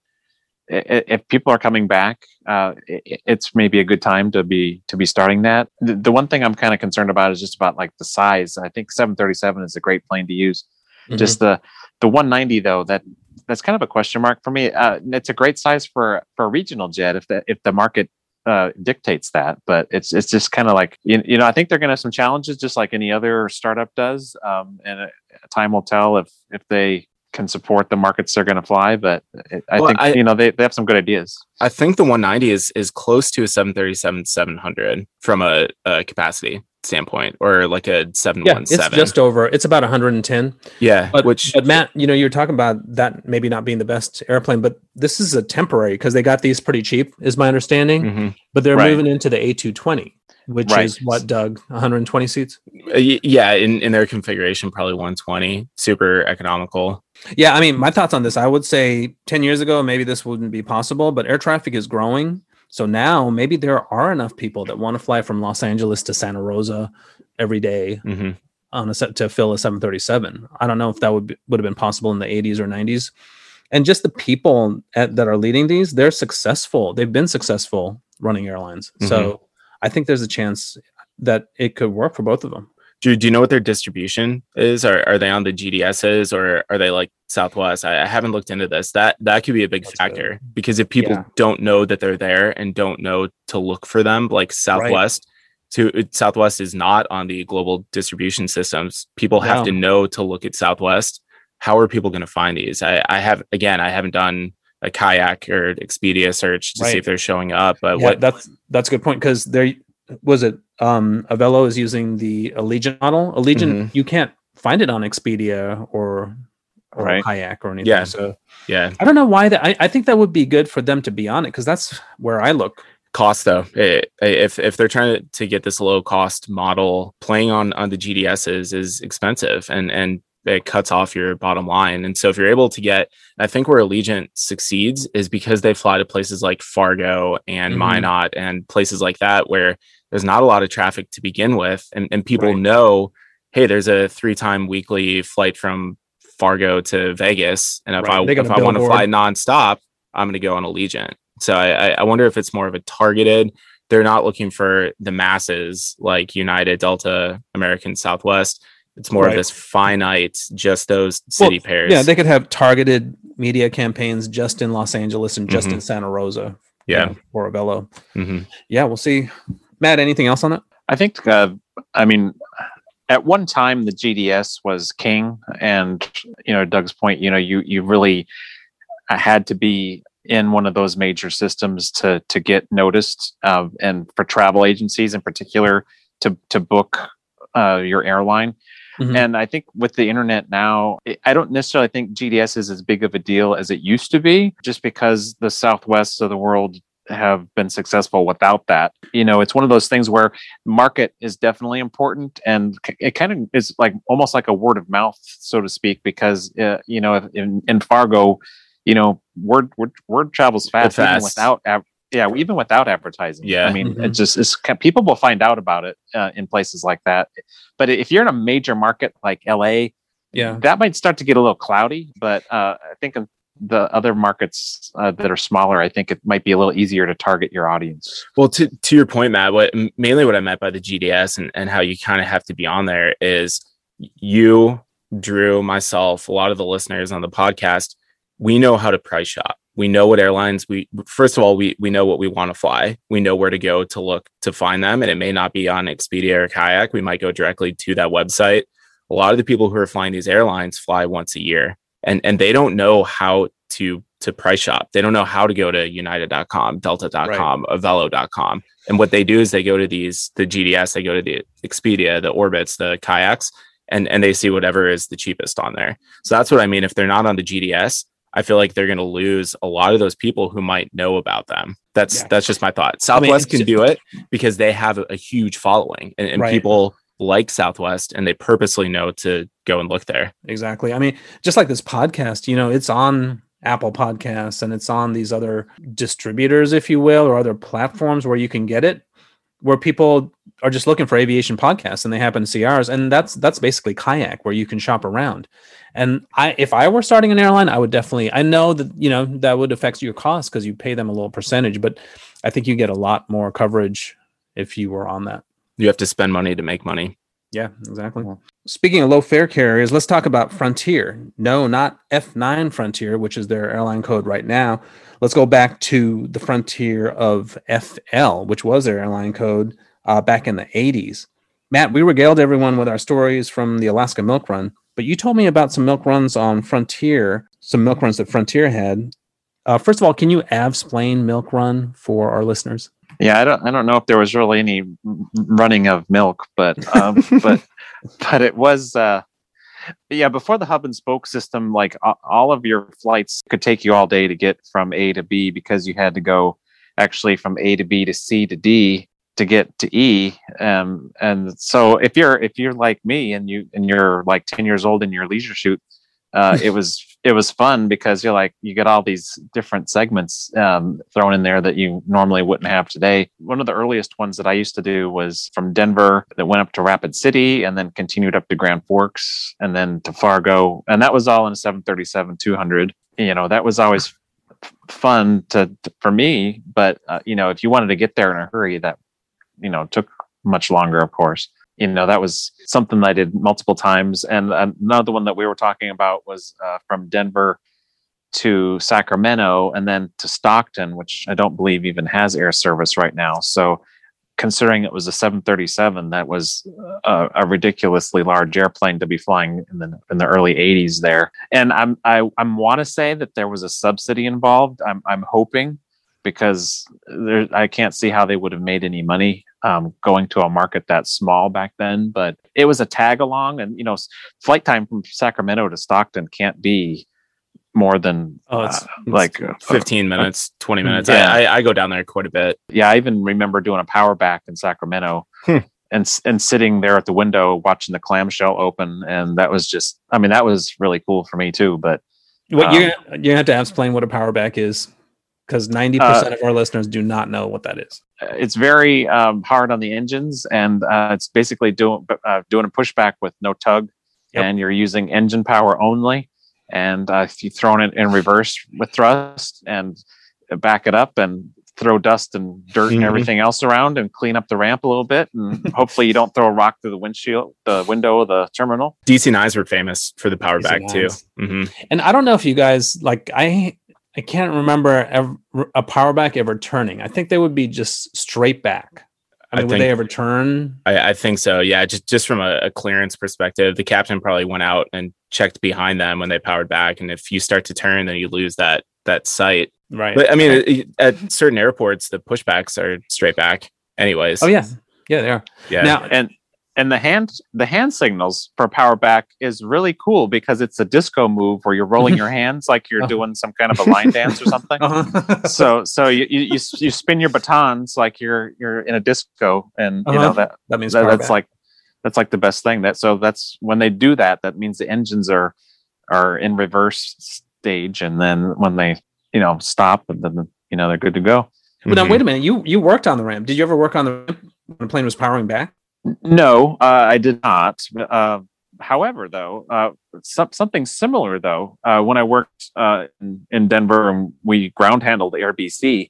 Speaker 4: if people are coming back, uh, it's maybe a good time to be to be starting that. The, the one thing I'm kind of concerned about is just about like the size. I think 737 is a great plane to use. Mm-hmm. Just the the 190 though that that's kind of a question mark for me. Uh, it's a great size for for a regional jet if the if the market uh, dictates that, but it's it's just kind of like you, you know I think they're going to have some challenges just like any other startup does, um, and uh, time will tell if if they can support the markets they're going to fly. But it, I well, think I, you know they, they have some good ideas.
Speaker 3: I think the 190 is is close to a 737 700 from a, a capacity standpoint or like a 717
Speaker 2: yeah, it's just over it's about 110
Speaker 3: yeah
Speaker 2: but,
Speaker 3: which
Speaker 2: but matt you know you're talking about that maybe not being the best airplane but this is a temporary because they got these pretty cheap is my understanding mm-hmm. but they're right. moving into the a220 which right. is what doug 120 seats
Speaker 3: uh, yeah in, in their configuration probably 120 super economical
Speaker 2: yeah i mean my thoughts on this i would say 10 years ago maybe this wouldn't be possible but air traffic is growing so now maybe there are enough people that want to fly from Los Angeles to Santa Rosa every day mm-hmm. on a set to fill a 737. I don't know if that would be, would have been possible in the 80s or 90s. And just the people at, that are leading these, they're successful. They've been successful running airlines. Mm-hmm. So I think there's a chance that it could work for both of them.
Speaker 3: Do, do you know what their distribution is? Are, are they on the GDSs or are they like Southwest? I, I haven't looked into this. That that could be a big That's factor good. because if people yeah. don't know that they're there and don't know to look for them, like Southwest, right. to uh, Southwest is not on the global distribution systems. People have to know to look at Southwest. How are people going to find these? I, I have again, I haven't done a kayak or Expedia search to right. see if they're showing up. But
Speaker 2: yeah, what that's that's a good point because there was it um Avelo is using the Allegiant model. Allegiant, mm-hmm. you can't find it on Expedia or or right. kayak or anything.
Speaker 3: Yeah. So yeah,
Speaker 2: I don't know why that. I, I think that would be good for them to be on it because that's where I look.
Speaker 3: Cost though, it, if if they're trying to, to get this low cost model, playing on on the GDSs is expensive and and it cuts off your bottom line. And so if you're able to get, I think where Allegiant succeeds is because they fly to places like Fargo and mm-hmm. Minot and places like that where there's not a lot of traffic to begin with, and and people right. know, hey, there's a three time weekly flight from Fargo to Vegas, and if right. I if I want to fly nonstop, I'm going to go on Allegiant. So I, I wonder if it's more of a targeted. They're not looking for the masses like United, Delta, American, Southwest. It's more right. of this finite, just those city well, pairs.
Speaker 2: Yeah, they could have targeted media campaigns just in Los Angeles and just mm-hmm. in Santa Rosa.
Speaker 3: Yeah,
Speaker 2: or Avelo. Mm-hmm. Yeah, we'll see. Matt, anything else on that?
Speaker 4: I think, uh, I mean, at one time the GDS was king, and you know, Doug's point, you know, you you really had to be in one of those major systems to to get noticed, uh, and for travel agencies in particular to to book uh, your airline.
Speaker 2: Mhm.
Speaker 4: And I think with the internet now, I- don't necessarily think GDS is as big of a deal as it used to be, just because the Southwest of the world have been successful without that. You know, it's one of those things where market is definitely important, and it kind of is like almost like a word of mouth, so to speak, because uh, you know, in, in Fargo, you know, word word, word travels fast,
Speaker 3: fast.
Speaker 4: without. Ad- yeah, even without advertising.
Speaker 3: Yeah.
Speaker 4: I mean,
Speaker 2: Mhm.
Speaker 4: it just it's people will find out about it uh, in places like that. But if you're in a major market like LA,
Speaker 2: Yeah.
Speaker 4: that might start to get a little cloudy. But uh, I think in the other markets uh, that are smaller, I think it might be a little easier to target your audience.
Speaker 3: Well, to to your point, Matt, what mainly what I meant by the GDS and, and how you kind of have to be on there is you, Drew, myself, a lot of the listeners on the podcast, we know how to price shop. We know what airlines we first of all, we we know what we want to fly. We know where to go to look to find them. And it may not be on Expedia or kayak. We might go directly to that website. A lot of the people who are flying these airlines fly once a year and and they don't know how to to price shop. They don't know how to go to united.com, delta.com, avelo.com. And what they do is they go to these the GDS, they go to the Expedia, the Orbitz, the kayaks, and and they see whatever is the cheapest on there. So that's what I mean. If they're not on the GDS, I feel like they're going to lose a lot of those people who might know about them. That's
Speaker 2: Yeah.
Speaker 3: that's just my thought. Southwest
Speaker 2: it's
Speaker 3: can do it because they have a, a huge following, and, and
Speaker 2: Right.
Speaker 3: people like Southwest, and they purposely know to go and look there.
Speaker 2: Exactly. I mean, just like this podcast, you know, it's on Apple Podcasts and it's on these other distributors, if you will, or other platforms where you can get it, where people are just looking for aviation podcasts and they happen to see ours. And that's that's basically kayak where you can shop around. And I if I were starting an airline, I would definitely I know that, you know, that would affect your cost because you pay them a little percentage, but I think you get a lot more coverage if you were on that.
Speaker 3: You have to spend money to make money.
Speaker 2: Yeah, exactly. Speaking of low fare carriers, let's talk about Frontier. No, not F9 Frontier, which is their airline code right now. Let's go back to the Frontier of FL, which was their airline code uh, back in the 80s. Matt, we regaled everyone with our stories from the Alaska Milk Run, but you told me about some milk runs on Frontier, some milk runs that Frontier had. Uh, first of all, can you avsplain milk run for our listeners?
Speaker 4: Yeah, I don't I don't know if there was really any running of milk, but um, [LAUGHS] but but it was uh, yeah before the hub and spoke system, like all of your flights could take you all day to get from A to B because you had to go actually from A to B to C to D to get to E. Um, and so if you're if you're like me and you and you're like ten years old in your leisure shoot, uh, it [LAUGHS] was it was fun because you're like you get all these different segments um, thrown in there that you normally wouldn't have today. One of the earliest ones that I used to do was from Denver that went up to Rapid City and then continued up to Grand Forks and then to Fargo, and that was all in a 737 200. You know that was always fun to for me, but uh, you know if you wanted to get there in a hurry, that you know took much longer, of course you know that was something that I did multiple times. And another one that we were talking about was uh, from Denver to Sacramento and then to Stockton, which I don't believe even has air service right now. So, considering it was a 737, that was a, a ridiculously large airplane to be flying in the in the early 80s there. And I'm I I want to say that there was a subsidy involved. I'm I'm hoping because there, I can't see how they would have made any money um, going to a market that small back then. But it was a tag along, and you know, flight time from Sacramento to Stockton can't be more than
Speaker 2: Oh, it's,
Speaker 4: uh, like uh,
Speaker 3: 15 minutes, 20 minutes.
Speaker 4: Yeah.
Speaker 3: I, I, I go down there quite a bit.
Speaker 4: yeah. I even remember doing a power back in Sacramento.
Speaker 3: Hmm.
Speaker 4: And, and sitting there at the window watching the clamshell open and that was just i mean that was really cool for me too but
Speaker 2: What you're
Speaker 4: Um,
Speaker 2: gonna, you have to explain what a power back is because ninety percent of our listeners do not know what that is.
Speaker 4: it's very um, hard on the engines, and uh, it's basically doing uh, doing a pushback with no tug,
Speaker 2: Yep.
Speaker 4: and you're using engine power only. And uh, if you throw it in reverse with thrust and back it up and throw dust and dirt and
Speaker 3: Mhm. [LAUGHS]
Speaker 4: everything else around and clean up the ramp a little bit, and [LAUGHS] hopefully you don't throw a rock through the windshield, the window of the terminal.
Speaker 3: DC nines were famous for the power back too.
Speaker 2: DC-9s.
Speaker 3: hmm
Speaker 2: And I don't know if you guys like I I can't remember ever, a power back ever turning. I think they would be just straight back. I
Speaker 3: I
Speaker 2: mean, would
Speaker 3: think-
Speaker 2: they ever turn?
Speaker 3: I, I think so. Yeah, just just from a, a clearance perspective, the captain probably went out and checked behind them when they powered back, and if you start to turn, then you lose that that sight.
Speaker 2: Right.
Speaker 3: But I mean, it- it- at certain airports, the pushbacks are straight back, anyways.
Speaker 2: oh yeah, yeah, they are.
Speaker 3: yeah.
Speaker 2: Now,
Speaker 4: And and the hand the hand signals for power back is really cool because it's a disco move where you're rolling your [LAUGHS] hands like you're
Speaker 2: Uh-huh.
Speaker 4: doing some kind of a line dance or something. [LAUGHS]
Speaker 2: Uh-huh.
Speaker 4: So so you, you you spin your batons like you're you're in a disco, and you know
Speaker 2: Uh-huh.
Speaker 4: that,
Speaker 2: that means
Speaker 4: that that's
Speaker 2: back.
Speaker 4: like that's like the best thing. That so that's when they do that. That means the engines are are in reverse stage, and then when they you know stop, and then you know they're good to go.
Speaker 2: But now
Speaker 3: Mhm.
Speaker 2: wait a minute. You you worked on the ramp. Did you ever work on the ramp when the plane was powering back?
Speaker 4: No, uh, I did not. Uh, however, though, uh, some, something similar though, uh, when I worked uh, in, in Denver and we ground handled Airbc, we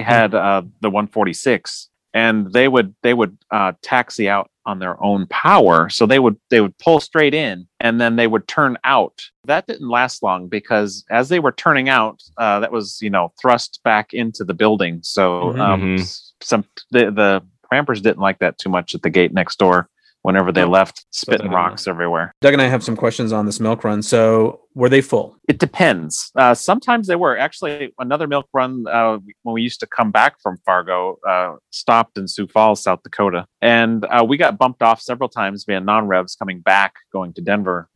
Speaker 4: had uh, the 146, and they would they would uh, taxi out on their own power. So they would they would pull straight in, and then they would turn out. That didn't last long because as they were turning out, uh, that was you know thrust back into the building. So
Speaker 2: Mhm.
Speaker 4: um,
Speaker 3: Mhm.
Speaker 4: some the the rampers didn't like that too much at the gate next door. Whenever they left, spitting rocks everywhere.
Speaker 2: Doug and I have some questions on this milk run. So were they full?
Speaker 4: It depends. Uh, sometimes they were actually another milk run uh, when we used to come back from Fargo, uh, stopped in Sioux Falls, South Dakota, and uh, we got bumped off several times via non-revs coming back going to Denver.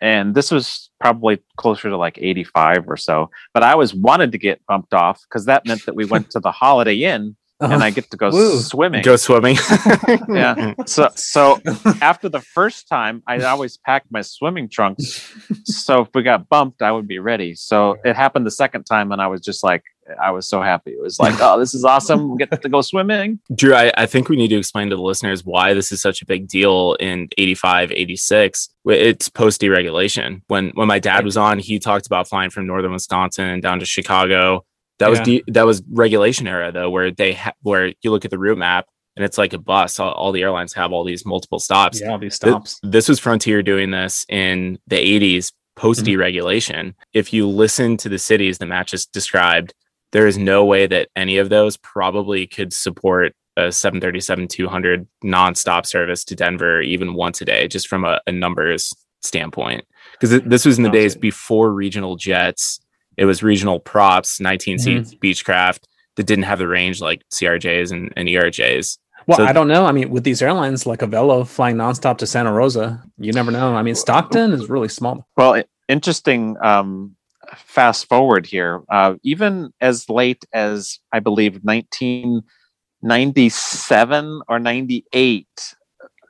Speaker 4: And this was probably closer to like 85 or so. But I always wanted to get bumped off because that meant that we went to the Holiday Inn Uh-huh. and I get to go
Speaker 2: Woo.
Speaker 4: swimming.
Speaker 3: Go swimming. [LAUGHS]
Speaker 4: yeah. So so after the first time, I always packed my swimming trunks. So if we got bumped, I would be ready. So it happened the second time, and I was just like, I was so happy. It was like, [LAUGHS] oh, this is awesome. We get to go swimming.
Speaker 3: Drew, I, I think we need to explain to the listeners why this is such a big deal in 85, 86. It's post deregulation. When when my dad was on, he talked about flying from northern Wisconsin down to Chicago. That was
Speaker 2: Yeah.
Speaker 3: that was regulation era though, where they ha- where you look at the route map and it's like a bus. All, all the airlines have all these multiple stops.
Speaker 2: yeah, all these
Speaker 3: Th-
Speaker 2: stops.
Speaker 3: this was Frontier doing this in the 80s post mm-hmm. deregulation. If you listen to the cities that Matt just described, there is no way that any of those probably could support a 737 200 nonstop service to Denver even once a day, just from a, a numbers standpoint. Because this was in the days before regional jets. It was regional props, 19 seats Beechcraft that didn't have the range like CRJs and, and ERJs.
Speaker 2: Well,
Speaker 3: So-
Speaker 2: I don't know. I mean, with these airlines like Avelo flying nonstop to Santa Rosa, you never know. I mean, Stockton is really small.
Speaker 4: Well, interesting. Um, fast forward here. Uh, even as late as I believe 1997 or 98,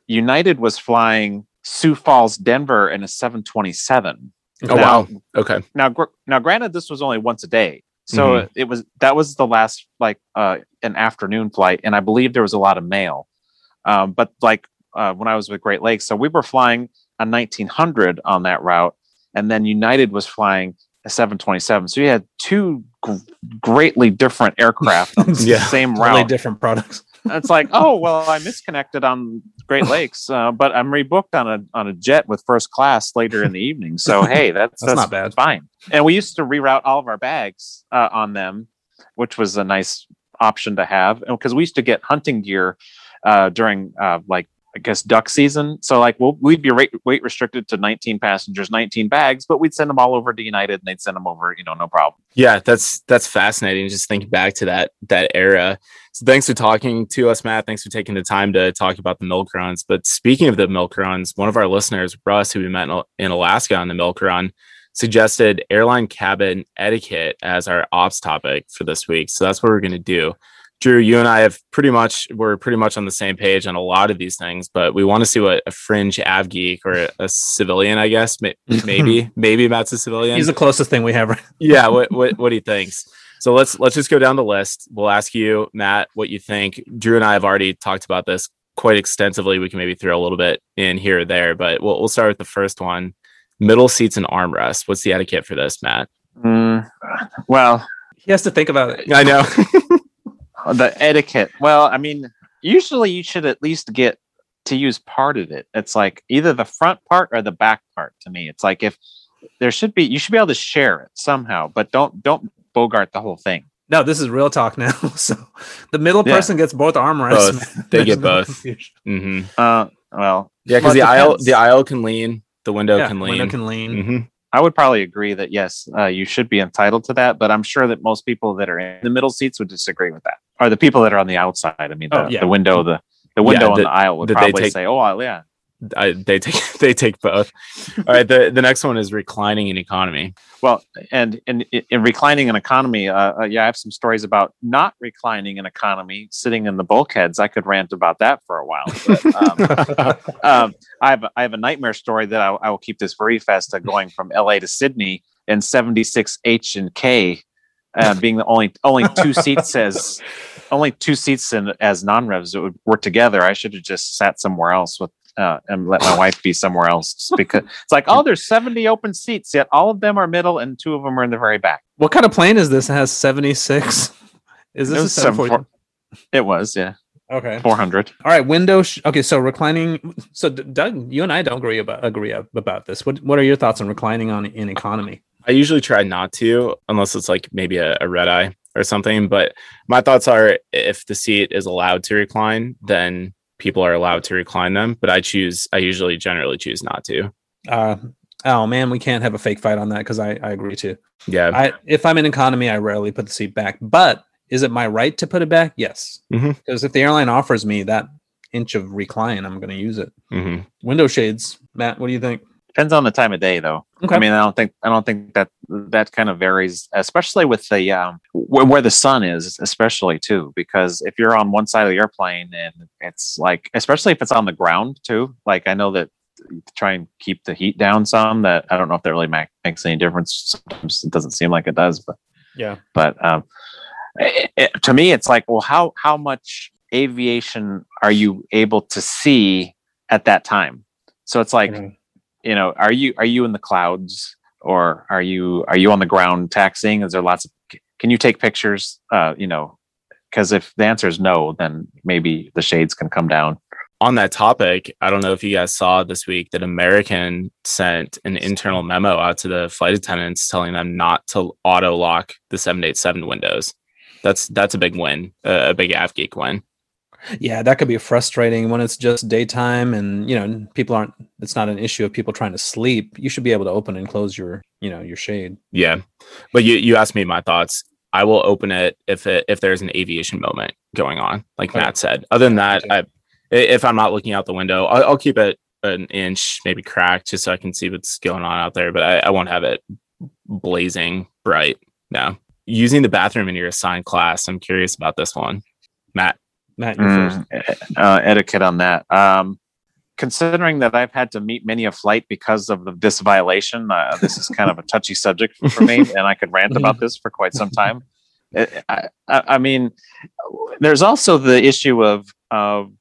Speaker 4: United was flying Sioux Falls, Denver, in a 727.
Speaker 3: Oh,
Speaker 4: Now-
Speaker 3: wow. Okay.
Speaker 4: now gr- now granted this was only once a day so
Speaker 3: Mhm.
Speaker 4: it was that was the last like uh an afternoon flight and i believe there was a lot of mail um but like uh when i was with great lakes so we were flying a 1900 on that route and then united was flying a 727 so you had two gr- greatly different aircraft on [LAUGHS] the
Speaker 3: Yeah.
Speaker 4: same route
Speaker 2: different products.
Speaker 4: it's like, oh well, I [LAUGHS] misconnected on Great [LAUGHS] Lakes, uh, but I'm rebooked on a on a jet with first class later in the evening. So [LAUGHS] hey, that's
Speaker 2: That's not bad.
Speaker 4: fine. And we used to reroute all of our bags uh, on them, which was a nice option to have, because we used to get hunting gear uh, during uh, like I guess duck season. So like we'll, we'd be rate, weight restricted to 19 passengers, 19 bags, but we'd send them all over to United, and they'd send them over, you know, no problem.
Speaker 3: Yeah, that's that's fascinating. Just thinking back to that that era. So thanks for talking to us, Matt. Thanks for taking the time to talk about the milk runs. But speaking of the milk runs, one of our listeners, Russ, who we met in, in Alaska on the milk run, suggested airline cabin etiquette as our ops topic for this week. So that's what we're going to do. Drew, you and I have pretty much we're pretty much on the same page on a lot of these things, but we want to see what a fringe av geek or a, a civilian, I guess, [LAUGHS] maybe maybe Matt's a civilian.
Speaker 2: He's the closest thing we have. Right?
Speaker 3: yeah what, what what he thinks. So let's let's just go down the list. We'll ask you matt what you think. Drew and i have already talked about this quite extensively. We can maybe throw a little bit in here or there but we'll, we'll start with the first one. Middle seats and armrest what's the etiquette for this matt?
Speaker 4: Mm, well,
Speaker 2: He has to think about it.
Speaker 3: i know [LAUGHS]
Speaker 4: the etiquette. Well, I mean, usually you should at least get to use part of it. It's like either the front part or the back part to me. It's like if there should be you should be able to share it somehow, but don't don't bogart the whole thing.
Speaker 2: No, this is real talk now. [LAUGHS] So the middle
Speaker 4: Yeah.
Speaker 2: person gets both armrests.
Speaker 3: Both. They get
Speaker 2: no
Speaker 3: both.
Speaker 2: confusion.
Speaker 3: hmm
Speaker 4: Uh well,
Speaker 3: yeah because
Speaker 4: Well, it
Speaker 3: the aisle the aisle can lean the window
Speaker 2: Yeah,
Speaker 3: can
Speaker 2: window
Speaker 3: lean
Speaker 2: can lean.
Speaker 3: Mhm.
Speaker 4: I would probably agree that yes, uh, you should be entitled to that, but I'm sure that most people that are in the middle seats would disagree with that. Or the people that are on the outside. I mean, the,
Speaker 2: Oh, yeah.
Speaker 4: the window, the The window
Speaker 3: Yeah,
Speaker 4: on the aisle would probably
Speaker 3: take-
Speaker 4: say, "Oh, well, yeah."
Speaker 3: I, they take [LAUGHS] they take both. All right, the the next one is reclining in economy.
Speaker 4: Well, and in, in reclining an economy, uh, uh, yeah, I have some stories about not reclining an economy, sitting in the bulkheads. I could rant about that for a while. But, um, [LAUGHS] um, I have I have a nightmare story that I, I will keep this brief as to going from L.A. to Sydney in '76 H and K, uh, being the only only two [LAUGHS] seats as only two seats in, as non-revs that would- were together. I should have just sat somewhere else with. Uh, and let my [LAUGHS] wife be somewhere else because it's like oh there's 70 open seats yet all of them are middle and two of them are in the very back
Speaker 2: What kind of plane is this? It has 76. Is
Speaker 4: It
Speaker 2: this a
Speaker 4: was some
Speaker 2: 740?
Speaker 4: it was yeah
Speaker 2: Okay.
Speaker 4: 400
Speaker 2: All right. Window. Sh- okay. So reclining. So D- Doug, you and I don't agree about agree about this. What What are your thoughts on reclining on in economy?
Speaker 3: I usually try not to, unless it's like maybe a, a red eye or something. But my thoughts are if the seat is allowed to recline, then people are allowed to recline them. But I choose, I usually generally choose not to.
Speaker 2: Uh, oh man, we can't have a fake fight on that because I, I agree too.
Speaker 3: Yeah.
Speaker 2: I if I'm in economy, I rarely put the seat back. But is it my right to put it back? Yes. Because if the airline offers me that inch of recline, I'm going to use it.
Speaker 3: hmm
Speaker 2: Window shades, Matt. What do you think?
Speaker 4: Depends on the time of day though
Speaker 2: Okay.
Speaker 4: i mean i don't think i don't think that that kind of varies especially with the um where, where the sun is especially too because if you're on one side of the airplane and it's like especially if it's on the ground too like i know that you try and keep the heat down some that i don't know if that really ma- makes any difference sometimes it doesn't seem like it does but
Speaker 2: Yeah.
Speaker 4: but um, it, it- to me, it's like, well, how how much aviation are you able to see at that time? So it's like,
Speaker 2: Mhm.
Speaker 4: You know, are you are you in the clouds or are you are you on the ground taxing? Is there lots of? Can you take pictures? Uh, you know, because if the answer is no, then maybe the shades can come down.
Speaker 3: On that topic, I don't know if you guys saw this week that American sent an internal memo out to the flight attendants telling them not to auto lock the 787 windows. That's that's a big win, uh, a big AvGeek win.
Speaker 2: Yeah, that could be frustrating when it's just daytime and you know people aren't. It's not an issue of people trying to sleep. You should be able to open and close your you know your shade.
Speaker 3: Yeah, but you you asked me my thoughts. I will open it if it if there's an aviation moment going on, like
Speaker 2: Okay.
Speaker 3: Matt said. Other than that, I, if I'm not looking out the window, I'll, I'll keep it an inch, maybe cracked, just so I can see what's going on out there. But I, I won't have it blazing bright. No, using the bathroom in your assigned class. I'm curious about this one, Matt.
Speaker 2: Matt.
Speaker 4: Mm, uh, etiquette on that. Um, considering that I've had to meet many a flight because of the, this violation, uh, this is kind of a touchy subject for me, [LAUGHS] and I could rant about this for quite some time. [LAUGHS] I, I, I mean, there's also the issue of of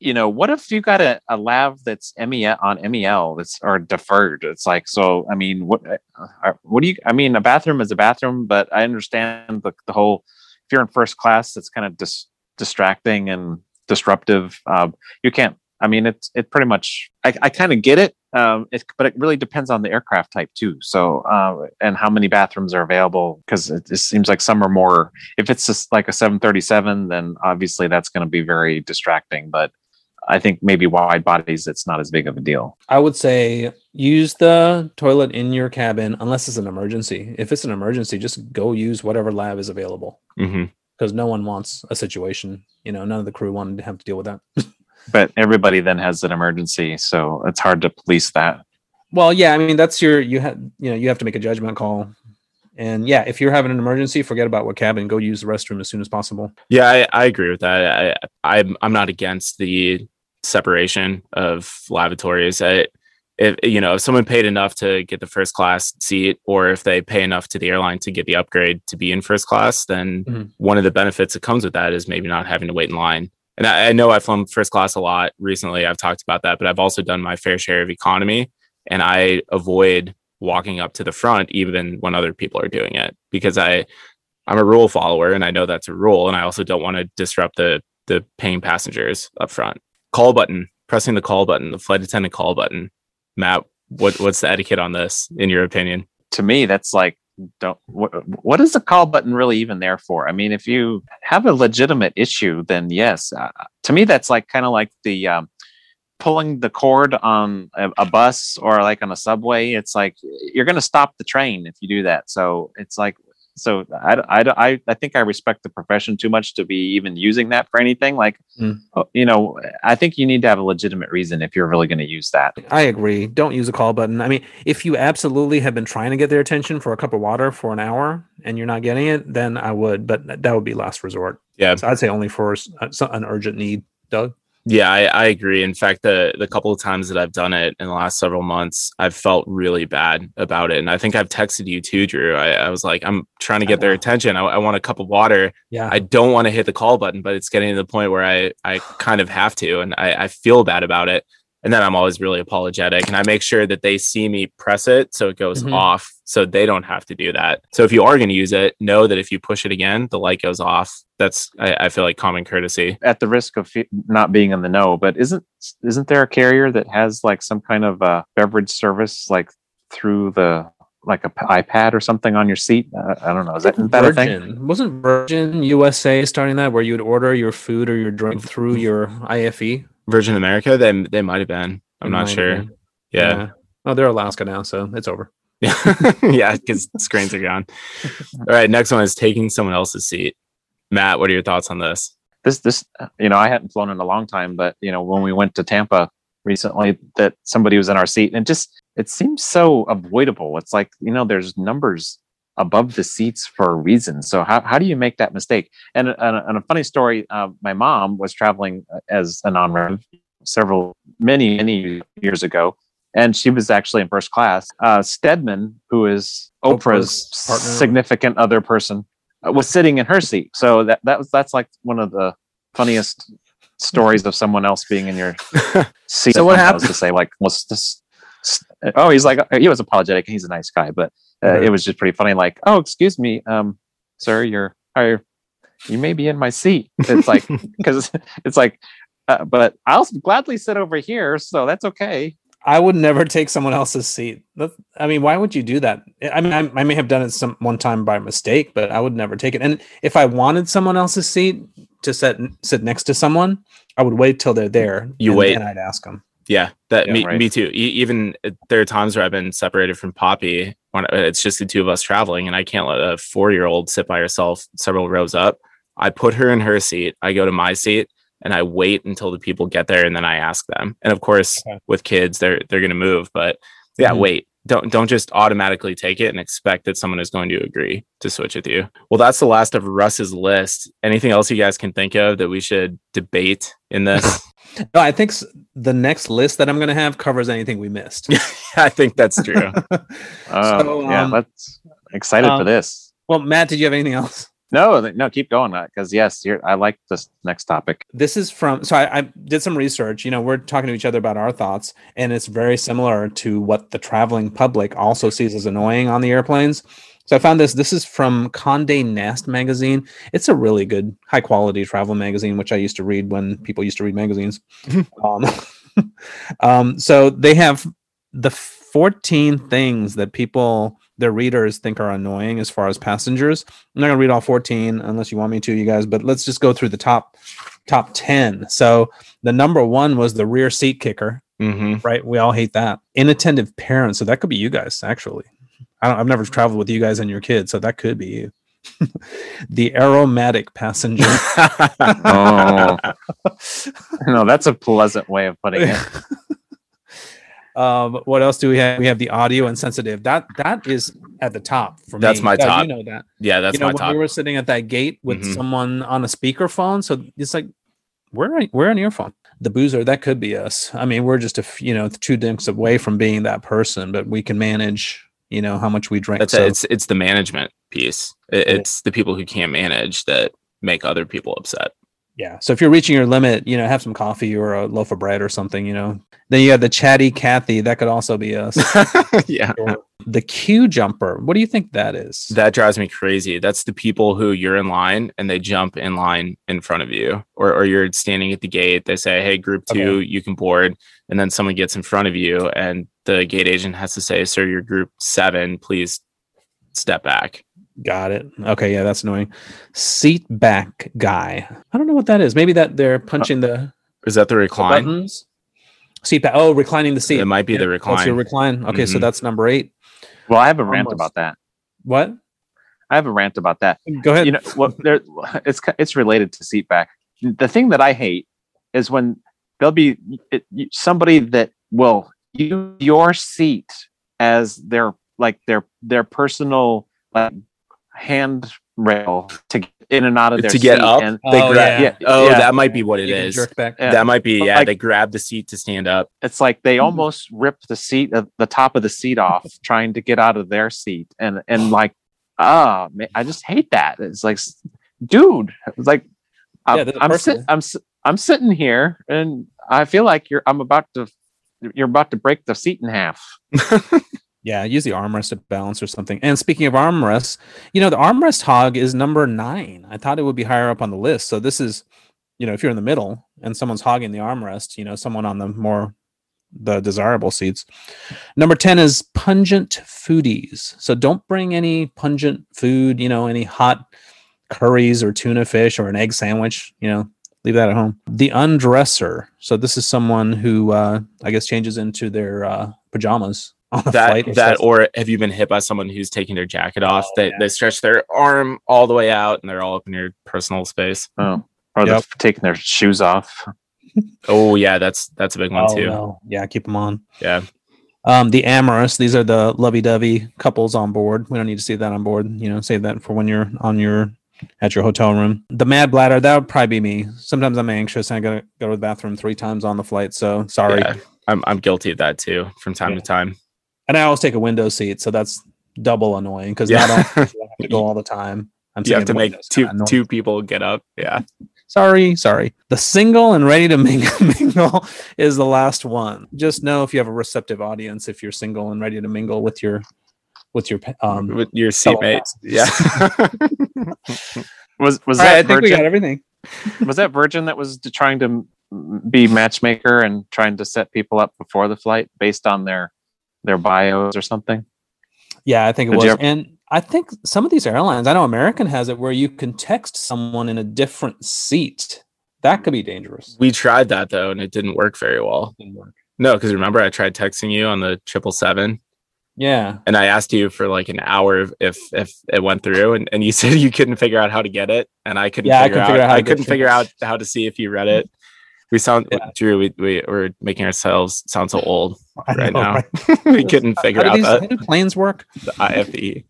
Speaker 4: you know what if you got a, a lav that's MEL on MEL that's or deferred? It's like so. I mean, what uh, what do you? I mean, a bathroom is a bathroom, but I understand the, the whole. If you're in first class, it's kind of dis, distracting and disruptive. Um, you can't. I mean, it's it pretty much. I, I kind of get it. Um, it, but it really depends on the aircraft type too. So, uh, and how many bathrooms are available? Because it, it seems like some are more. If it's just like a 737, then obviously that's going to be very distracting. But I think maybe wide bodies, it's not as big of a deal.
Speaker 2: I would say use the toilet in your cabin unless it's an emergency. If it's an emergency, just go use whatever lav is available
Speaker 3: hmm
Speaker 2: because no one wants a situation. You know, none of the crew wanted to have to deal with that. [LAUGHS]
Speaker 4: But everybody then has an emergency, so it's hard to police that.
Speaker 2: well, yeah, I mean that's your you have you know you have to make a judgment call. And yeah, if you're having an emergency, forget about what cabin. Go use the restroom as soon as possible.
Speaker 3: Yeah, I, I agree with that. I, I'm I'm not against the separation of lavatories. I, if you know, if someone paid enough to get the first class seat, or if they pay enough to the airline to get the upgrade to be in first class, then
Speaker 2: Mhm.
Speaker 3: one of the benefits that comes with that is maybe not having to wait in line. And I, I know I've flown first class a lot recently. I've talked about that, but I've also done my fair share of economy, and I avoid walking up to the front even when other people are doing it because I I'm a rule follower and I know that's a rule and I also don't want to disrupt the the paying passengers up front. Call button, pressing the call button, the flight attendant call button. Matt, what what's the etiquette on this in your opinion?
Speaker 4: to me that's like don't what, what is the call button really even there for? I mean if you have a legitimate issue then yes uh, to me that's like kind of like the um, pulling the cord on a, a bus or like on a subway. It's like you're going to stop the train if you do that. So it's like So I, I, I, I think I respect the profession too much to be even using that for anything. Like,
Speaker 2: Mm.
Speaker 4: you know, I think you need to have a legitimate reason if you're really going to use that.
Speaker 2: I agree. Don't use a call button. I mean, if you absolutely have been trying to get their attention for a cup of water for an hour and you're not getting it, then I would, but that- that would be last resort.
Speaker 3: Yeah.
Speaker 2: So I'd say only for s- uh, so- an urgent need. Doug.
Speaker 3: Yeah, I, I agree. In fact, the the couple of times that I've done it in the last several months, I've felt really bad about it. And I think I've texted you too, Drew. I, I was like, I'm trying to get their attention. I, I want a cup of water.
Speaker 2: Yeah.
Speaker 3: I don't want to hit the call button, but it's getting to the point where I I kind of have to, and I, I feel bad about it. And then I'm always really apologetic, and I make sure that they see me press it so it goes
Speaker 2: Mhm.
Speaker 3: off, so they don't have to do that. So if you are going to use it, know that if you push it again, the light goes off. That's I, I feel like common courtesy.
Speaker 4: At the risk of fe- not being in the know, but isn't isn't there a carrier that has like some kind of uh, beverage service like through the like a p- iPad or something on your seat? Uh, I don't know. Is that, isn't that a thing?
Speaker 2: Virgin. Wasn't Virgin USA starting that where you would order your food or your drink through your? IFE?
Speaker 3: Virgin America, they they might have been. I'm
Speaker 2: It
Speaker 3: not sure.
Speaker 2: been.
Speaker 3: Yeah.
Speaker 2: Oh, they're Alaska now, so it's over. [LAUGHS]
Speaker 3: Yeah. yeah, because screens are gone. [LAUGHS] All right. Next one is taking someone else's seat. Matt, what are your thoughts on this?
Speaker 4: this this you know i hadn't flown in a long time but you know when we went to tampa recently that somebody was in our seat and it just it seems so avoidable it's like you know there's numbers above the seats for a reason so how, how do you make that mistake and, and, and a funny story uh, my mom was traveling uh, as a non-rev several many many years ago and she was actually in first class uh, stedman who is
Speaker 2: Oprah's
Speaker 4: oprah's significant other person uh, was sitting in her seat. So that that was that's like one of the funniest stories of someone else being in your [LAUGHS] seat.
Speaker 2: So what
Speaker 4: I was
Speaker 2: happened?
Speaker 4: to say like, was this? Oh, he's like he was apologetic. He's a nice guy, but uh,
Speaker 2: Right.
Speaker 4: it was just pretty funny. Like, oh, excuse me, um, sir, you're are you may be in my seat. It's like [LAUGHS] because it's like, uh, but I'll gladly sit over here, so that's okay.
Speaker 2: I would never take someone else's seat. I mean, why would you do that? I mean, I, I may have done it some one time by mistake, but I would never take it. And if I wanted someone else's seat to sit sit next to someone, I would wait till they're there.
Speaker 3: You
Speaker 2: and
Speaker 3: wait.
Speaker 2: and I'd ask them.
Speaker 3: Yeah, that
Speaker 4: Yeah,
Speaker 3: me,
Speaker 4: right.
Speaker 3: me too. E- even uh, there are times where I've been separated from Poppy when uh, it's just the two of us traveling, and I can't let a four year old sit by herself several rows up. I put her in her seat. I go to my seat, and I wait until the people get there, and then I ask them. And of course,
Speaker 2: Okay.
Speaker 3: with kids, they're they're gonna move, but yeah,
Speaker 2: Mhm.
Speaker 3: wait. Don't don't just automatically take it and expect that someone is going to agree to switch with you. Well, that's the last of Russ's list. Anything else you guys can think of that we should debate in this? [LAUGHS]
Speaker 2: No, I think the next list that I'm going to have covers anything we missed. [LAUGHS]
Speaker 3: I think that's true. [LAUGHS]
Speaker 4: Oh,
Speaker 2: So,
Speaker 4: yeah,
Speaker 2: um,
Speaker 4: let's excited for
Speaker 2: um,
Speaker 4: this.
Speaker 2: well, Matt, did you have anything else?
Speaker 4: No, no, keep going because yes, you're, I like this next topic.
Speaker 2: This is from, so I, I did some research. You know, we're talking to each other about our thoughts, and it's very similar to what the traveling public also sees as annoying on the airplanes. So I found this. This is from Condé Nast magazine. It's a really good, high quality travel magazine, which I used to read when people used to read magazines. [LAUGHS] um, [LAUGHS] um, so they have the 14 things that people, their readers, think are annoying as far as passengers. I'm not gonna read all 14 unless you want me to, you guys. But let's just go through the top top 10. So the number one was the rear seat kicker
Speaker 3: hmm
Speaker 2: right? We all hate that. Inattentive parents. So that could be you guys, actually. I don't, I've never traveled with you guys and your kids, so that could be you. [LAUGHS] the aromatic passenger. [LAUGHS]
Speaker 4: Oh. [LAUGHS] no, that's a pleasant way of putting it.
Speaker 2: Um, what else do we have? We have the audio insensitive. That that is at the top for
Speaker 3: That's
Speaker 2: me.
Speaker 3: my
Speaker 2: Doug,
Speaker 3: top.
Speaker 2: You know that.
Speaker 3: yeah, that's
Speaker 2: you know
Speaker 3: my
Speaker 2: when
Speaker 3: top.
Speaker 2: we were sitting at that gate with
Speaker 3: Mhm.
Speaker 2: someone on a speakerphone, so it's like we're we're an earphone. The boozer that could be us. I mean, we're just a f- you know two drinks away from being that person, but we can manage. You know how much we drink.
Speaker 3: That's
Speaker 2: so-
Speaker 3: it. It's it's the management piece. It, it's the people who can't manage that make other people upset.
Speaker 2: Yeah. So if you're reaching your limit, you know, have some coffee or a loaf of bread or something, you know. Then you have the chatty Kathy. That could also be us. [LAUGHS]
Speaker 3: yeah.
Speaker 2: The queue jumper. What do you think that is?
Speaker 3: That drives me crazy. That's the people who you're in line and they jump in line in front of you, or, or you're standing at the gate. They say, Hey, group two, you can board. And then someone gets in front of you, and the gate agent has to say, Sir, you're group seven. Please step back.
Speaker 2: Got it. Okay. Yeah, that's annoying. Seat back guy. I don't know what that is. Maybe that they're punching the,
Speaker 3: Is that the
Speaker 2: the
Speaker 3: recline?
Speaker 2: buttons. Seat back. Oh, reclining the seat.
Speaker 3: It might be the recline.
Speaker 2: That's your
Speaker 3: recline.
Speaker 2: recline. Okay. So
Speaker 3: Mhm.
Speaker 2: that's number eight.
Speaker 4: Well, I have a rant
Speaker 2: Almost.
Speaker 4: about that.
Speaker 2: What?
Speaker 4: I have a rant about that.
Speaker 2: Go ahead.
Speaker 4: You know, well, there, [LAUGHS] it's it's related to seat back. The thing that I hate is when there'll be it, somebody that will use your seat as their like their their personal like handrail to get in and out of their
Speaker 3: to get
Speaker 4: seat.
Speaker 3: up.
Speaker 4: And
Speaker 3: they
Speaker 2: Oh,
Speaker 3: grab.
Speaker 2: yeah.
Speaker 3: Oh,
Speaker 4: Yeah.
Speaker 3: that might be what it
Speaker 2: You
Speaker 3: is.
Speaker 2: jerk back.
Speaker 4: Yeah.
Speaker 3: That might be.
Speaker 4: But
Speaker 3: Yeah,
Speaker 4: like-
Speaker 3: they grab the seat to stand up.
Speaker 4: it's like they
Speaker 2: Mhm.
Speaker 4: almost rip the seat uh, the top of the seat off [LAUGHS] trying to get out of their seat and and like ah man, i just hate that it's like dude it's like i'm,
Speaker 2: Yeah, there's a
Speaker 4: I'm,
Speaker 2: person
Speaker 4: sit, I'm, s- I'm sitting here and i feel like you're i'm about to you're about to break the seat in half [LAUGHS]
Speaker 2: Yeah, use the armrest to balance or something. And speaking of armrests, you know, the armrest hog is number nine. I thought it would be higher up on the list. So this is, you know, if you're in the middle and someone's hogging the armrest, you know, someone on the more the desirable seats. Number 10 is pungent foodies. So don't bring any pungent food, you know, any hot curries or tuna fish or an egg sandwich, you know, leave that at home. The undresser. So this is someone who uh I guess changes into their uh pajamas
Speaker 3: that
Speaker 2: flight or
Speaker 3: that or have you been hit by someone who's taking their jacket off
Speaker 2: Oh,
Speaker 3: they,
Speaker 2: yeah.
Speaker 3: they stretch their arm all the way out and they're all up in your personal space
Speaker 4: oh or
Speaker 2: Yep.
Speaker 4: they're taking their shoes off [LAUGHS]
Speaker 3: oh yeah that's that's a big one
Speaker 2: Oh,
Speaker 3: too
Speaker 2: no. Yeah, keep them on.
Speaker 3: yeah
Speaker 2: Um, the amorous, these are the lovey-dovey couples on board. We don't need to see that on board. You know, save that for when you're on your at your hotel room. The mad bladder, that would probably be me. Sometimes I'm anxious and I gotta go to the bathroom three times on the flight. So sorry.
Speaker 3: Yeah, I'm, I'm guilty of that too from time
Speaker 2: Yeah.
Speaker 3: to time
Speaker 2: And I always take a window seat, so that's double annoying because
Speaker 3: Yeah.
Speaker 2: not only do I have to go all the time. I'm
Speaker 3: you have to make two two people get up yeah
Speaker 2: Sorry, sorry. The single and ready to [LAUGHS] mingle, mingle is the last one. Just know if you have a receptive audience, if you're single and ready to mingle with your with your um.
Speaker 3: with your seatmates yeah [LAUGHS]
Speaker 4: was was
Speaker 2: All right, I
Speaker 4: that
Speaker 2: think we got everything. [LAUGHS]
Speaker 4: was that virgin that was trying to be matchmaker and trying to set people up before the flight based on their their bios or something
Speaker 2: Yeah, I think it
Speaker 4: Did
Speaker 2: was.
Speaker 4: ever-
Speaker 2: and I think some of these airlines, I know American has it where you can text someone in a different seat. That could be dangerous.
Speaker 3: we tried that though and it didn't work very well Work. no because remember i tried texting you on the triple seven
Speaker 2: Yeah.
Speaker 3: and I asked you for like an hour if if, if it went through, and, and you [LAUGHS] said you couldn't figure out how to get it, and I couldn't
Speaker 2: Yeah, I couldn't
Speaker 3: out,
Speaker 2: figure out how
Speaker 3: I couldn't figure
Speaker 2: it.
Speaker 3: out how to see if you read it. We sound
Speaker 2: Yeah.
Speaker 3: Drew, we we we're making ourselves sound so old
Speaker 2: I
Speaker 3: right
Speaker 2: know,
Speaker 3: now.
Speaker 2: right? [LAUGHS]
Speaker 3: we couldn't figure
Speaker 2: How
Speaker 3: out
Speaker 2: do, these,
Speaker 3: that
Speaker 2: how do planes work?
Speaker 3: the. IFE.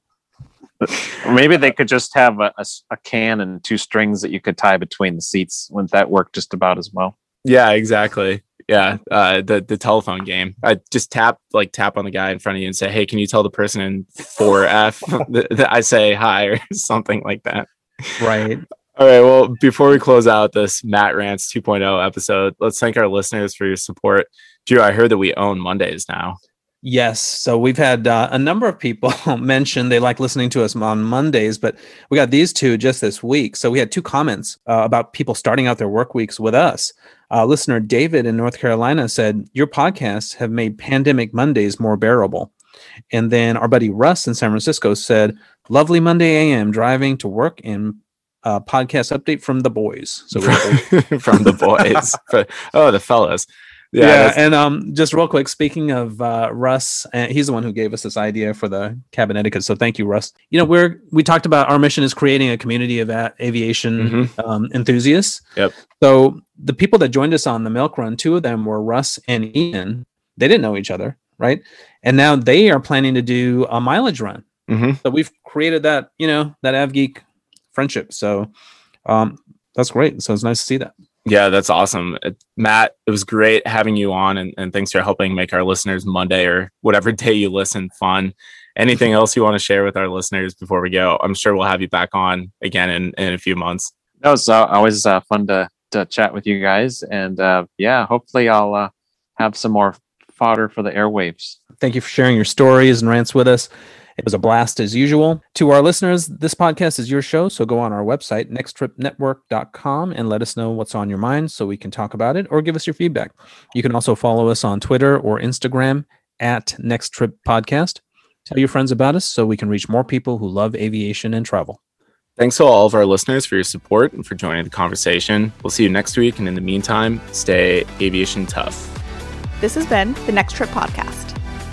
Speaker 4: Maybe they could just have a a can and two strings that you could tie between the seats. Wouldn't that work just about as well?
Speaker 3: Yeah, exactly. Yeah, uh, the the telephone game. I just tap like tap on the guy in front of you and say, "Hey, can you tell the person in four F [LAUGHS] that I say hi or [LAUGHS] something like that?"
Speaker 2: Right.
Speaker 3: All right. Well, before we close out this Matt Rants 2.0 episode, let's thank our listeners for your support. Drew, I heard that we own Mondays now.
Speaker 2: Yes. So we've had uh, a number of people [LAUGHS] mention they like listening to us on Mondays, but we got these two just this week. So we had two comments uh, about people starting out their work weeks with us. Uh, listener David in North Carolina said, Your podcasts have made pandemic Mondays more bearable. And then our buddy Russ in San Francisco said, Lovely Monday AM driving to work and uh, podcast update from the boys. So [LAUGHS]
Speaker 3: from the boys. [LAUGHS] Oh, the fellas. Yeah.
Speaker 2: yeah, and um, just real quick, speaking of uh, Russ, uh, he's the one who gave us this idea for the cabin etiquette. So thank you, Russ. You know, we're we talked about our mission is creating a community of a- aviation
Speaker 3: Mhm.
Speaker 2: um, enthusiasts.
Speaker 3: Yep.
Speaker 2: So the people that joined us on the milk run, two of them were Russ and Ian. They didn't know each other, right? And now they are planning to do a mileage run.
Speaker 3: Mhm.
Speaker 2: So we've created that, you know, that AvGeek friendship. So um, that's great. So it's nice to see that.
Speaker 3: Yeah, that's awesome. Uh, Matt, it was great having you on, and, and thanks for helping make our listeners Monday or whatever [LAUGHS] day you listen fun. Anything else you want to share with our listeners before we go? I'm sure we'll have you back on again in, in a few months.
Speaker 4: That was uh, always uh, fun to, to chat with you guys. And uh, yeah, hopefully I'll uh, have some more fodder for the airwaves.
Speaker 2: Thank you for sharing your stories and rants with us. It was a blast as usual. To our listeners, this podcast is your show, so go on our website, nexttripnetwork.com, and let us know what's on your mind so we can talk about it or give us your feedback. You can also follow us on Twitter or Instagram at Next Trip Podcast. Tell your friends about us so we can reach more people who love aviation and travel.
Speaker 3: Thanks to all of our listeners for your support and for joining the conversation. We'll see you next week. And in the meantime, stay aviation tough.
Speaker 1: This has been the Next Trip Podcast.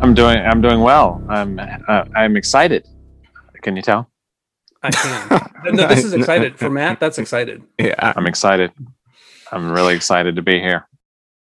Speaker 4: I'm doing. I'm doing well. I'm. Uh, I'm excited. Can you tell?
Speaker 2: I can. no, this is excited for Matt. That's excited. [LAUGHS]
Speaker 3: Yeah.
Speaker 4: I'm excited. I'm really excited to be here.